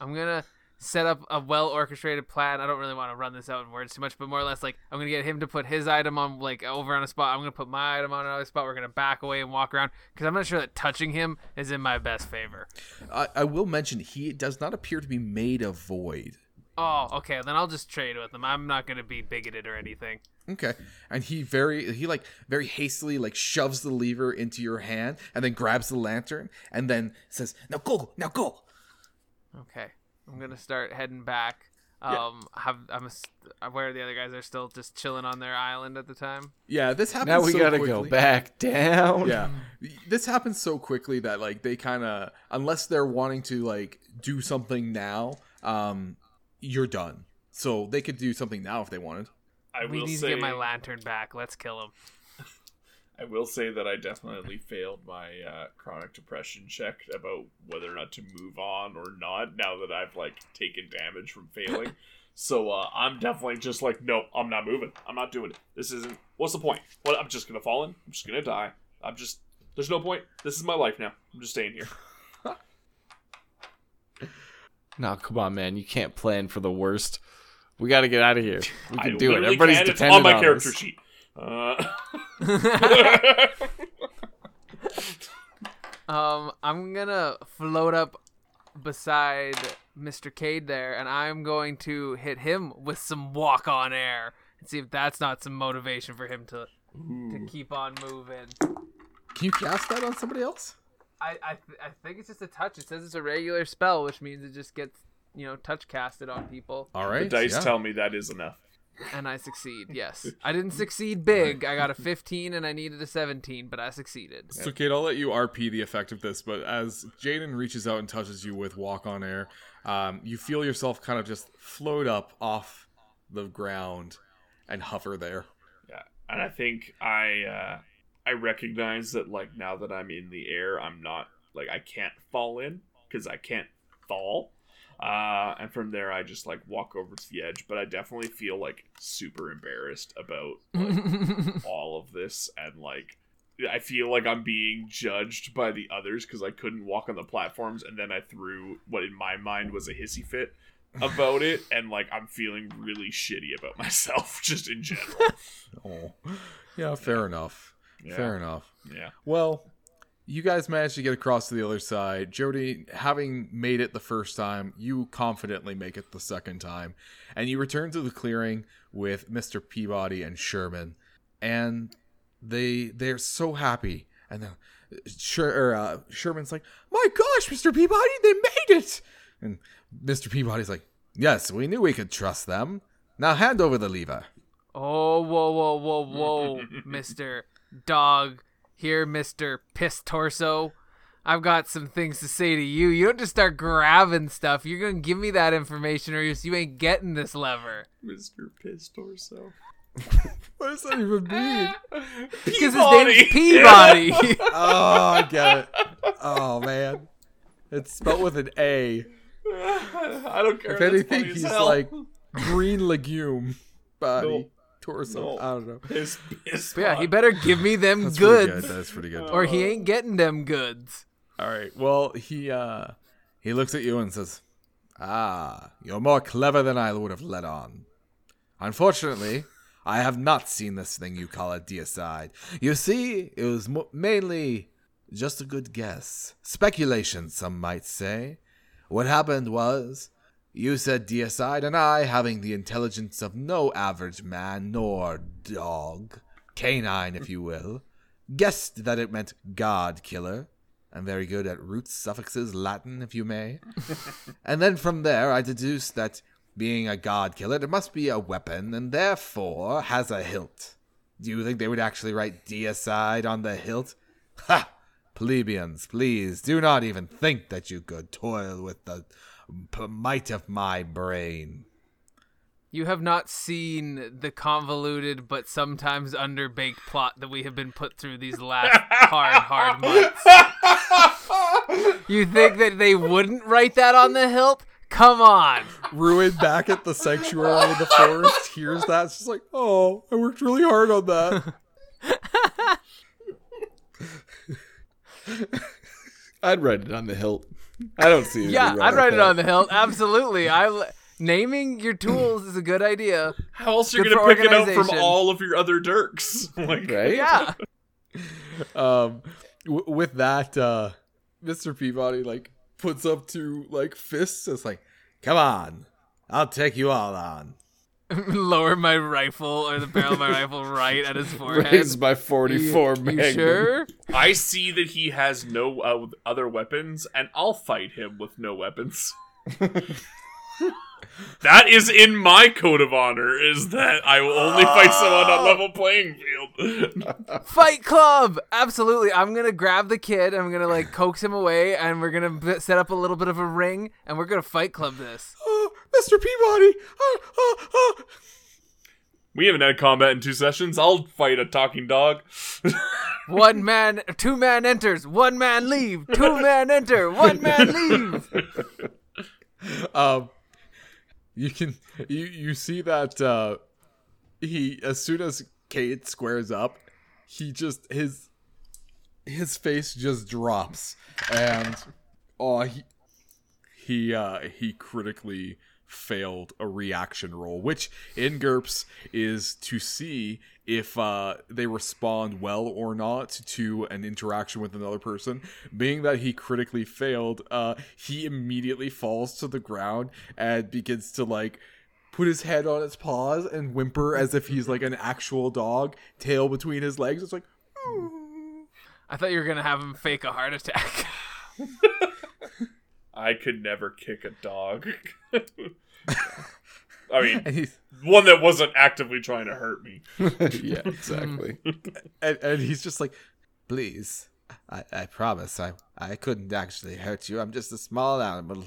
Speaker 3: I'm gonna set up a well orchestrated plan. I don't really want to run this out in words too much, but more or less like I'm gonna get him to put his item on like over on a spot. I'm gonna put my item on another spot. We're gonna back away and walk around because I'm not sure that touching him is in my best favor.
Speaker 1: I, I will mention he does not appear to be made of void.
Speaker 3: Oh, okay. Then I'll just trade with him. I'm not gonna be bigoted or anything.
Speaker 1: Okay. And he very he like very hastily like shoves the lever into your hand and then grabs the lantern and then says, "Now go, now go."
Speaker 3: Okay. I'm gonna start heading back.
Speaker 1: Yeah.
Speaker 3: Um, have I'm a, s- where the other guys? They're still just chilling on their island at the time.
Speaker 1: Yeah, this happens.
Speaker 5: Now we
Speaker 1: so
Speaker 5: gotta
Speaker 1: quickly.
Speaker 5: go back down.
Speaker 1: Yeah, this happens so quickly that like they kind of unless they're wanting to like do something now, um, you're done. So they could do something now if they wanted.
Speaker 2: I
Speaker 3: we
Speaker 2: will
Speaker 3: need
Speaker 2: say,
Speaker 3: to get my lantern back. Let's kill him.
Speaker 2: I will say that I definitely failed my uh, chronic depression check about whether or not to move on or not. Now that I've like taken damage from failing, so uh, I'm definitely just like, nope, I'm not moving. I'm not doing it. This isn't. What's the point? What? I'm just gonna fall in. I'm just gonna die. I'm just. There's no point. This is my life now. I'm just staying here.
Speaker 5: No, come on, man. You can't plan for the worst. We got to get out of here. We can do it. Everybody's
Speaker 2: can. It's
Speaker 5: dependent
Speaker 2: on my
Speaker 5: on
Speaker 2: character
Speaker 5: us.
Speaker 2: sheet. Uh,
Speaker 3: Um, I'm gonna float up beside Mr. Cade there, and I'm going to hit him with some walk on air and see if that's not some motivation for him to to keep on moving.
Speaker 1: Can you cast that on somebody else?
Speaker 3: I I, th- I think it's just a touch. It says it's a regular spell, which means it just gets you know touch casted on people.
Speaker 1: All right, the
Speaker 2: dice
Speaker 1: yeah.
Speaker 2: tell me that is enough.
Speaker 3: And I succeed. Yes, I didn't succeed big. I got a 15 and I needed a 17, but I succeeded.
Speaker 1: So, Kate, I'll let you RP the effect of this, but as Jaden reaches out and touches you with Walk on Air, um, you feel yourself kind of just float up off the ground and hover there.
Speaker 2: Yeah, and I think I uh, I recognize that like now that I'm in the air, I'm not like I can't fall in because I can't fall. Uh, and from there, I just like walk over to the edge. But I definitely feel like super embarrassed about like, all of this, and like I feel like I'm being judged by the others because I couldn't walk on the platforms, and then I threw what in my mind was a hissy fit about it, and like I'm feeling really shitty about myself just in general.
Speaker 1: Oh, yeah, fair enough.
Speaker 2: Yeah.
Speaker 1: Fair enough.
Speaker 2: Yeah.
Speaker 1: Well, you guys managed to get across to the other side. Jody, having made it the first time, you confidently make it the second time. And you return to the clearing with Mr. Peabody and Sherman. And they they're so happy. And then Sher, uh, Sherman's like, "My gosh, Mr. Peabody, they made it!" And Mr. Peabody's like, "Yes, we knew we could trust them. Now hand over the lever."
Speaker 3: Oh, whoa, whoa, whoa, whoa, Mister Dog. Here, Mister Piss Torso. I've got some things to say to you. You don't just start grabbing stuff. You're gonna give me that information, or else you ain't getting this lever.
Speaker 2: Mr. Piss Torso.
Speaker 1: What does that even mean?
Speaker 3: Because his name's Peabody.
Speaker 1: oh, I get it. Oh man, it's spelled with an A.
Speaker 2: I don't care.
Speaker 1: If anything, he's
Speaker 2: hell.
Speaker 1: like green legume body
Speaker 2: No.
Speaker 1: Torso.
Speaker 2: No.
Speaker 1: I don't know.
Speaker 2: Piss, piss
Speaker 3: But yeah, he better give me them
Speaker 1: That's pretty
Speaker 3: goods,
Speaker 1: good. That's pretty good.
Speaker 3: or he ain't getting them goods.
Speaker 1: All right. Well, he uh he looks at you and says, "Ah, you're more clever than I would have let on. Unfortunately, I have not seen this thing you call a deicide. You see, it was mo- mainly just a good guess, speculation, some might say. What happened was." You said deicide, and I, having the intelligence of no average man nor dog, canine if you will, guessed that it meant god killer. I'm very good at roots, suffixes, Latin, if you may. and then from there, I deduced that being a god killer, it must be a weapon, and therefore has a hilt. Do you think they would actually write deicide on the hilt? Ha! Plebeians, please do not even think that you could toil with the might of my brain.
Speaker 3: You have not seen the convoluted but sometimes underbaked plot that we have been put through these last hard, hard months. You think that they wouldn't write that on the hilt? Come on.
Speaker 1: Ruin back at the sanctuary in the forest hears that. It's just like, oh, I worked really hard on that.
Speaker 5: I'd write it on the hilt. I don't see. anything
Speaker 3: Yeah,
Speaker 5: wrong
Speaker 3: I'd write it on the hilt. Absolutely. I l- naming your tools is a good idea.
Speaker 2: How else are you
Speaker 3: Good
Speaker 2: gonna pick it up from all of your other dirks? like,
Speaker 5: Right?
Speaker 3: Yeah.
Speaker 1: um w- with that uh mr peabody like puts up two like fists it's like come on I'll take you all on.
Speaker 3: Lower my rifle or the barrel of my rifle right at his forehead.
Speaker 5: Raise my 44
Speaker 3: You- you sure?
Speaker 2: I see that he has no uh, other weapons, and I'll fight him with no weapons. that is in my code of honor. Is that I will only fight someone on level playing field.
Speaker 3: Fight Club! Absolutely. I'm gonna grab the kid. I'm gonna like coax him away, and we're gonna set up a little bit of a ring, and we're gonna Fight Club this.
Speaker 1: Mr. Peabody! Oh, oh, oh.
Speaker 2: we haven't had combat in two sessions. I'll fight a talking dog.
Speaker 3: One man, two man enters. One man leave. Two man enter. One man leave.
Speaker 1: um, you can you you see that uh, he as soon as Kate squares up, he just his his face just drops and oh he he uh he critically failed a reaction roll which in GURPS is to see if uh they respond well or not to an interaction with another person. Being that he critically failed uh he immediately falls to the ground and begins to like put his head on its paws and whimper as if he's like an actual dog tail between his legs. It's like
Speaker 3: I thought you were gonna have him fake a heart attack.
Speaker 2: I could never kick a dog. I mean, one that wasn't actively trying to hurt me.
Speaker 5: yeah, exactly.
Speaker 1: and, and he's just like, please, I, I promise, I, I couldn't actually hurt you. I'm just a small animal,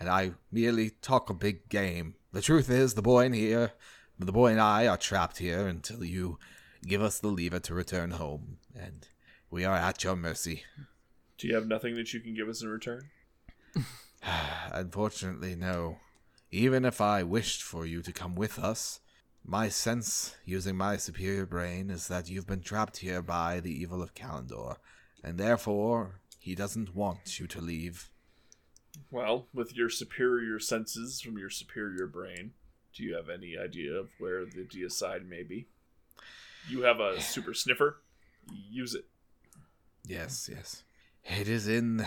Speaker 1: and I merely talk a big game. The truth is, the boy in here, the boy and I are trapped here until you give us the lever to return home, and we are at your mercy.
Speaker 2: Do you have nothing that you can give us in return?
Speaker 1: Unfortunately, no. Even if I wished for you to come with us, my sense, using my superior brain, is that you've been trapped here by the evil of Kalendor, and therefore he doesn't want you to leave.
Speaker 2: Well, with your superior senses from your superior brain, do you have any idea of where the deicide may be? You have a super sniffer. Use it.
Speaker 1: Yes, yes. It is in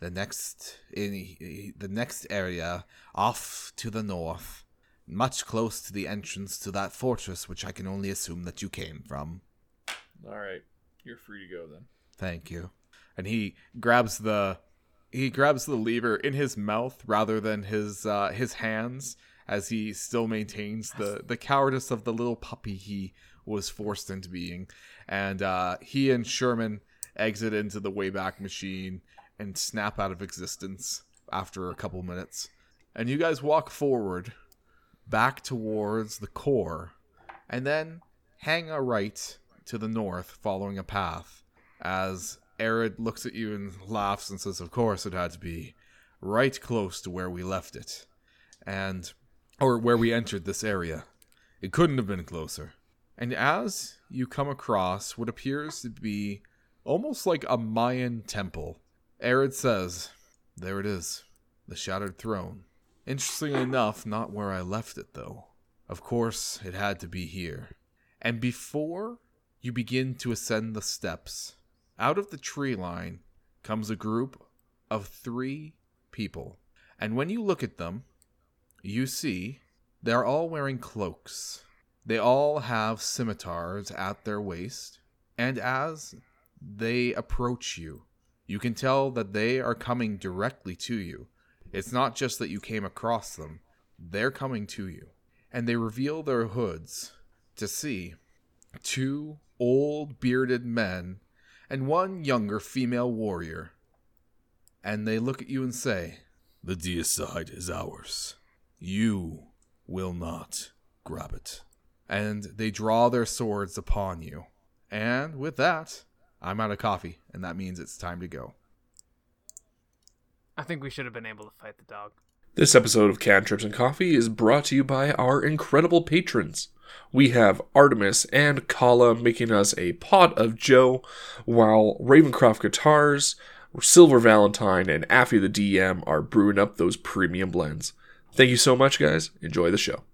Speaker 1: the next in the next area off to the north, much close to the entrance to that fortress which I can only assume that you came from.
Speaker 2: All right, you're free to go then.
Speaker 1: Thank you. And he grabs the he grabs the lever in his mouth rather than his uh, his hands as he still maintains the the cowardice of the little puppy he was forced into being. And uh, he and Sherman exit into the Wayback Machine and snap out of existence after a couple minutes. And you guys walk forward back towards the core and then hang a right to the north following a path as Arid looks at you and laughs and says, Of course, it had to be right close to where we left it. And, or where we entered this area. It couldn't have been closer. And as you come across what appears to be almost like a Mayan temple, Arid says, There it is, the Shattered Throne. Interestingly enough, not where I left it, though. Of course, it had to be here. And before you begin to ascend the steps, out of the tree line comes a group of three people. And when you look at them, you see they're all wearing cloaks. They all have scimitars at their waist. And as they approach you, you can tell that they are coming directly to you. It's not just that you came across them, they're coming to you. And they reveal their hoods to see two old bearded men and one younger female warrior. And they look at you and say, The deicide is ours. You will not grab it. And they draw their swords upon you. And with that, I'm out of coffee, and that means it's time to go.
Speaker 3: I think we should have been able to fight the dog.
Speaker 4: This episode of Cantrips and Coffee is brought to you by our incredible patrons. We have Artemis and Kala making us a pot of Joe, while Ravencroft Guitars, Silver Valentine, and Affy the DM are brewing up those premium blends. Thank you so much, guys. Enjoy the show.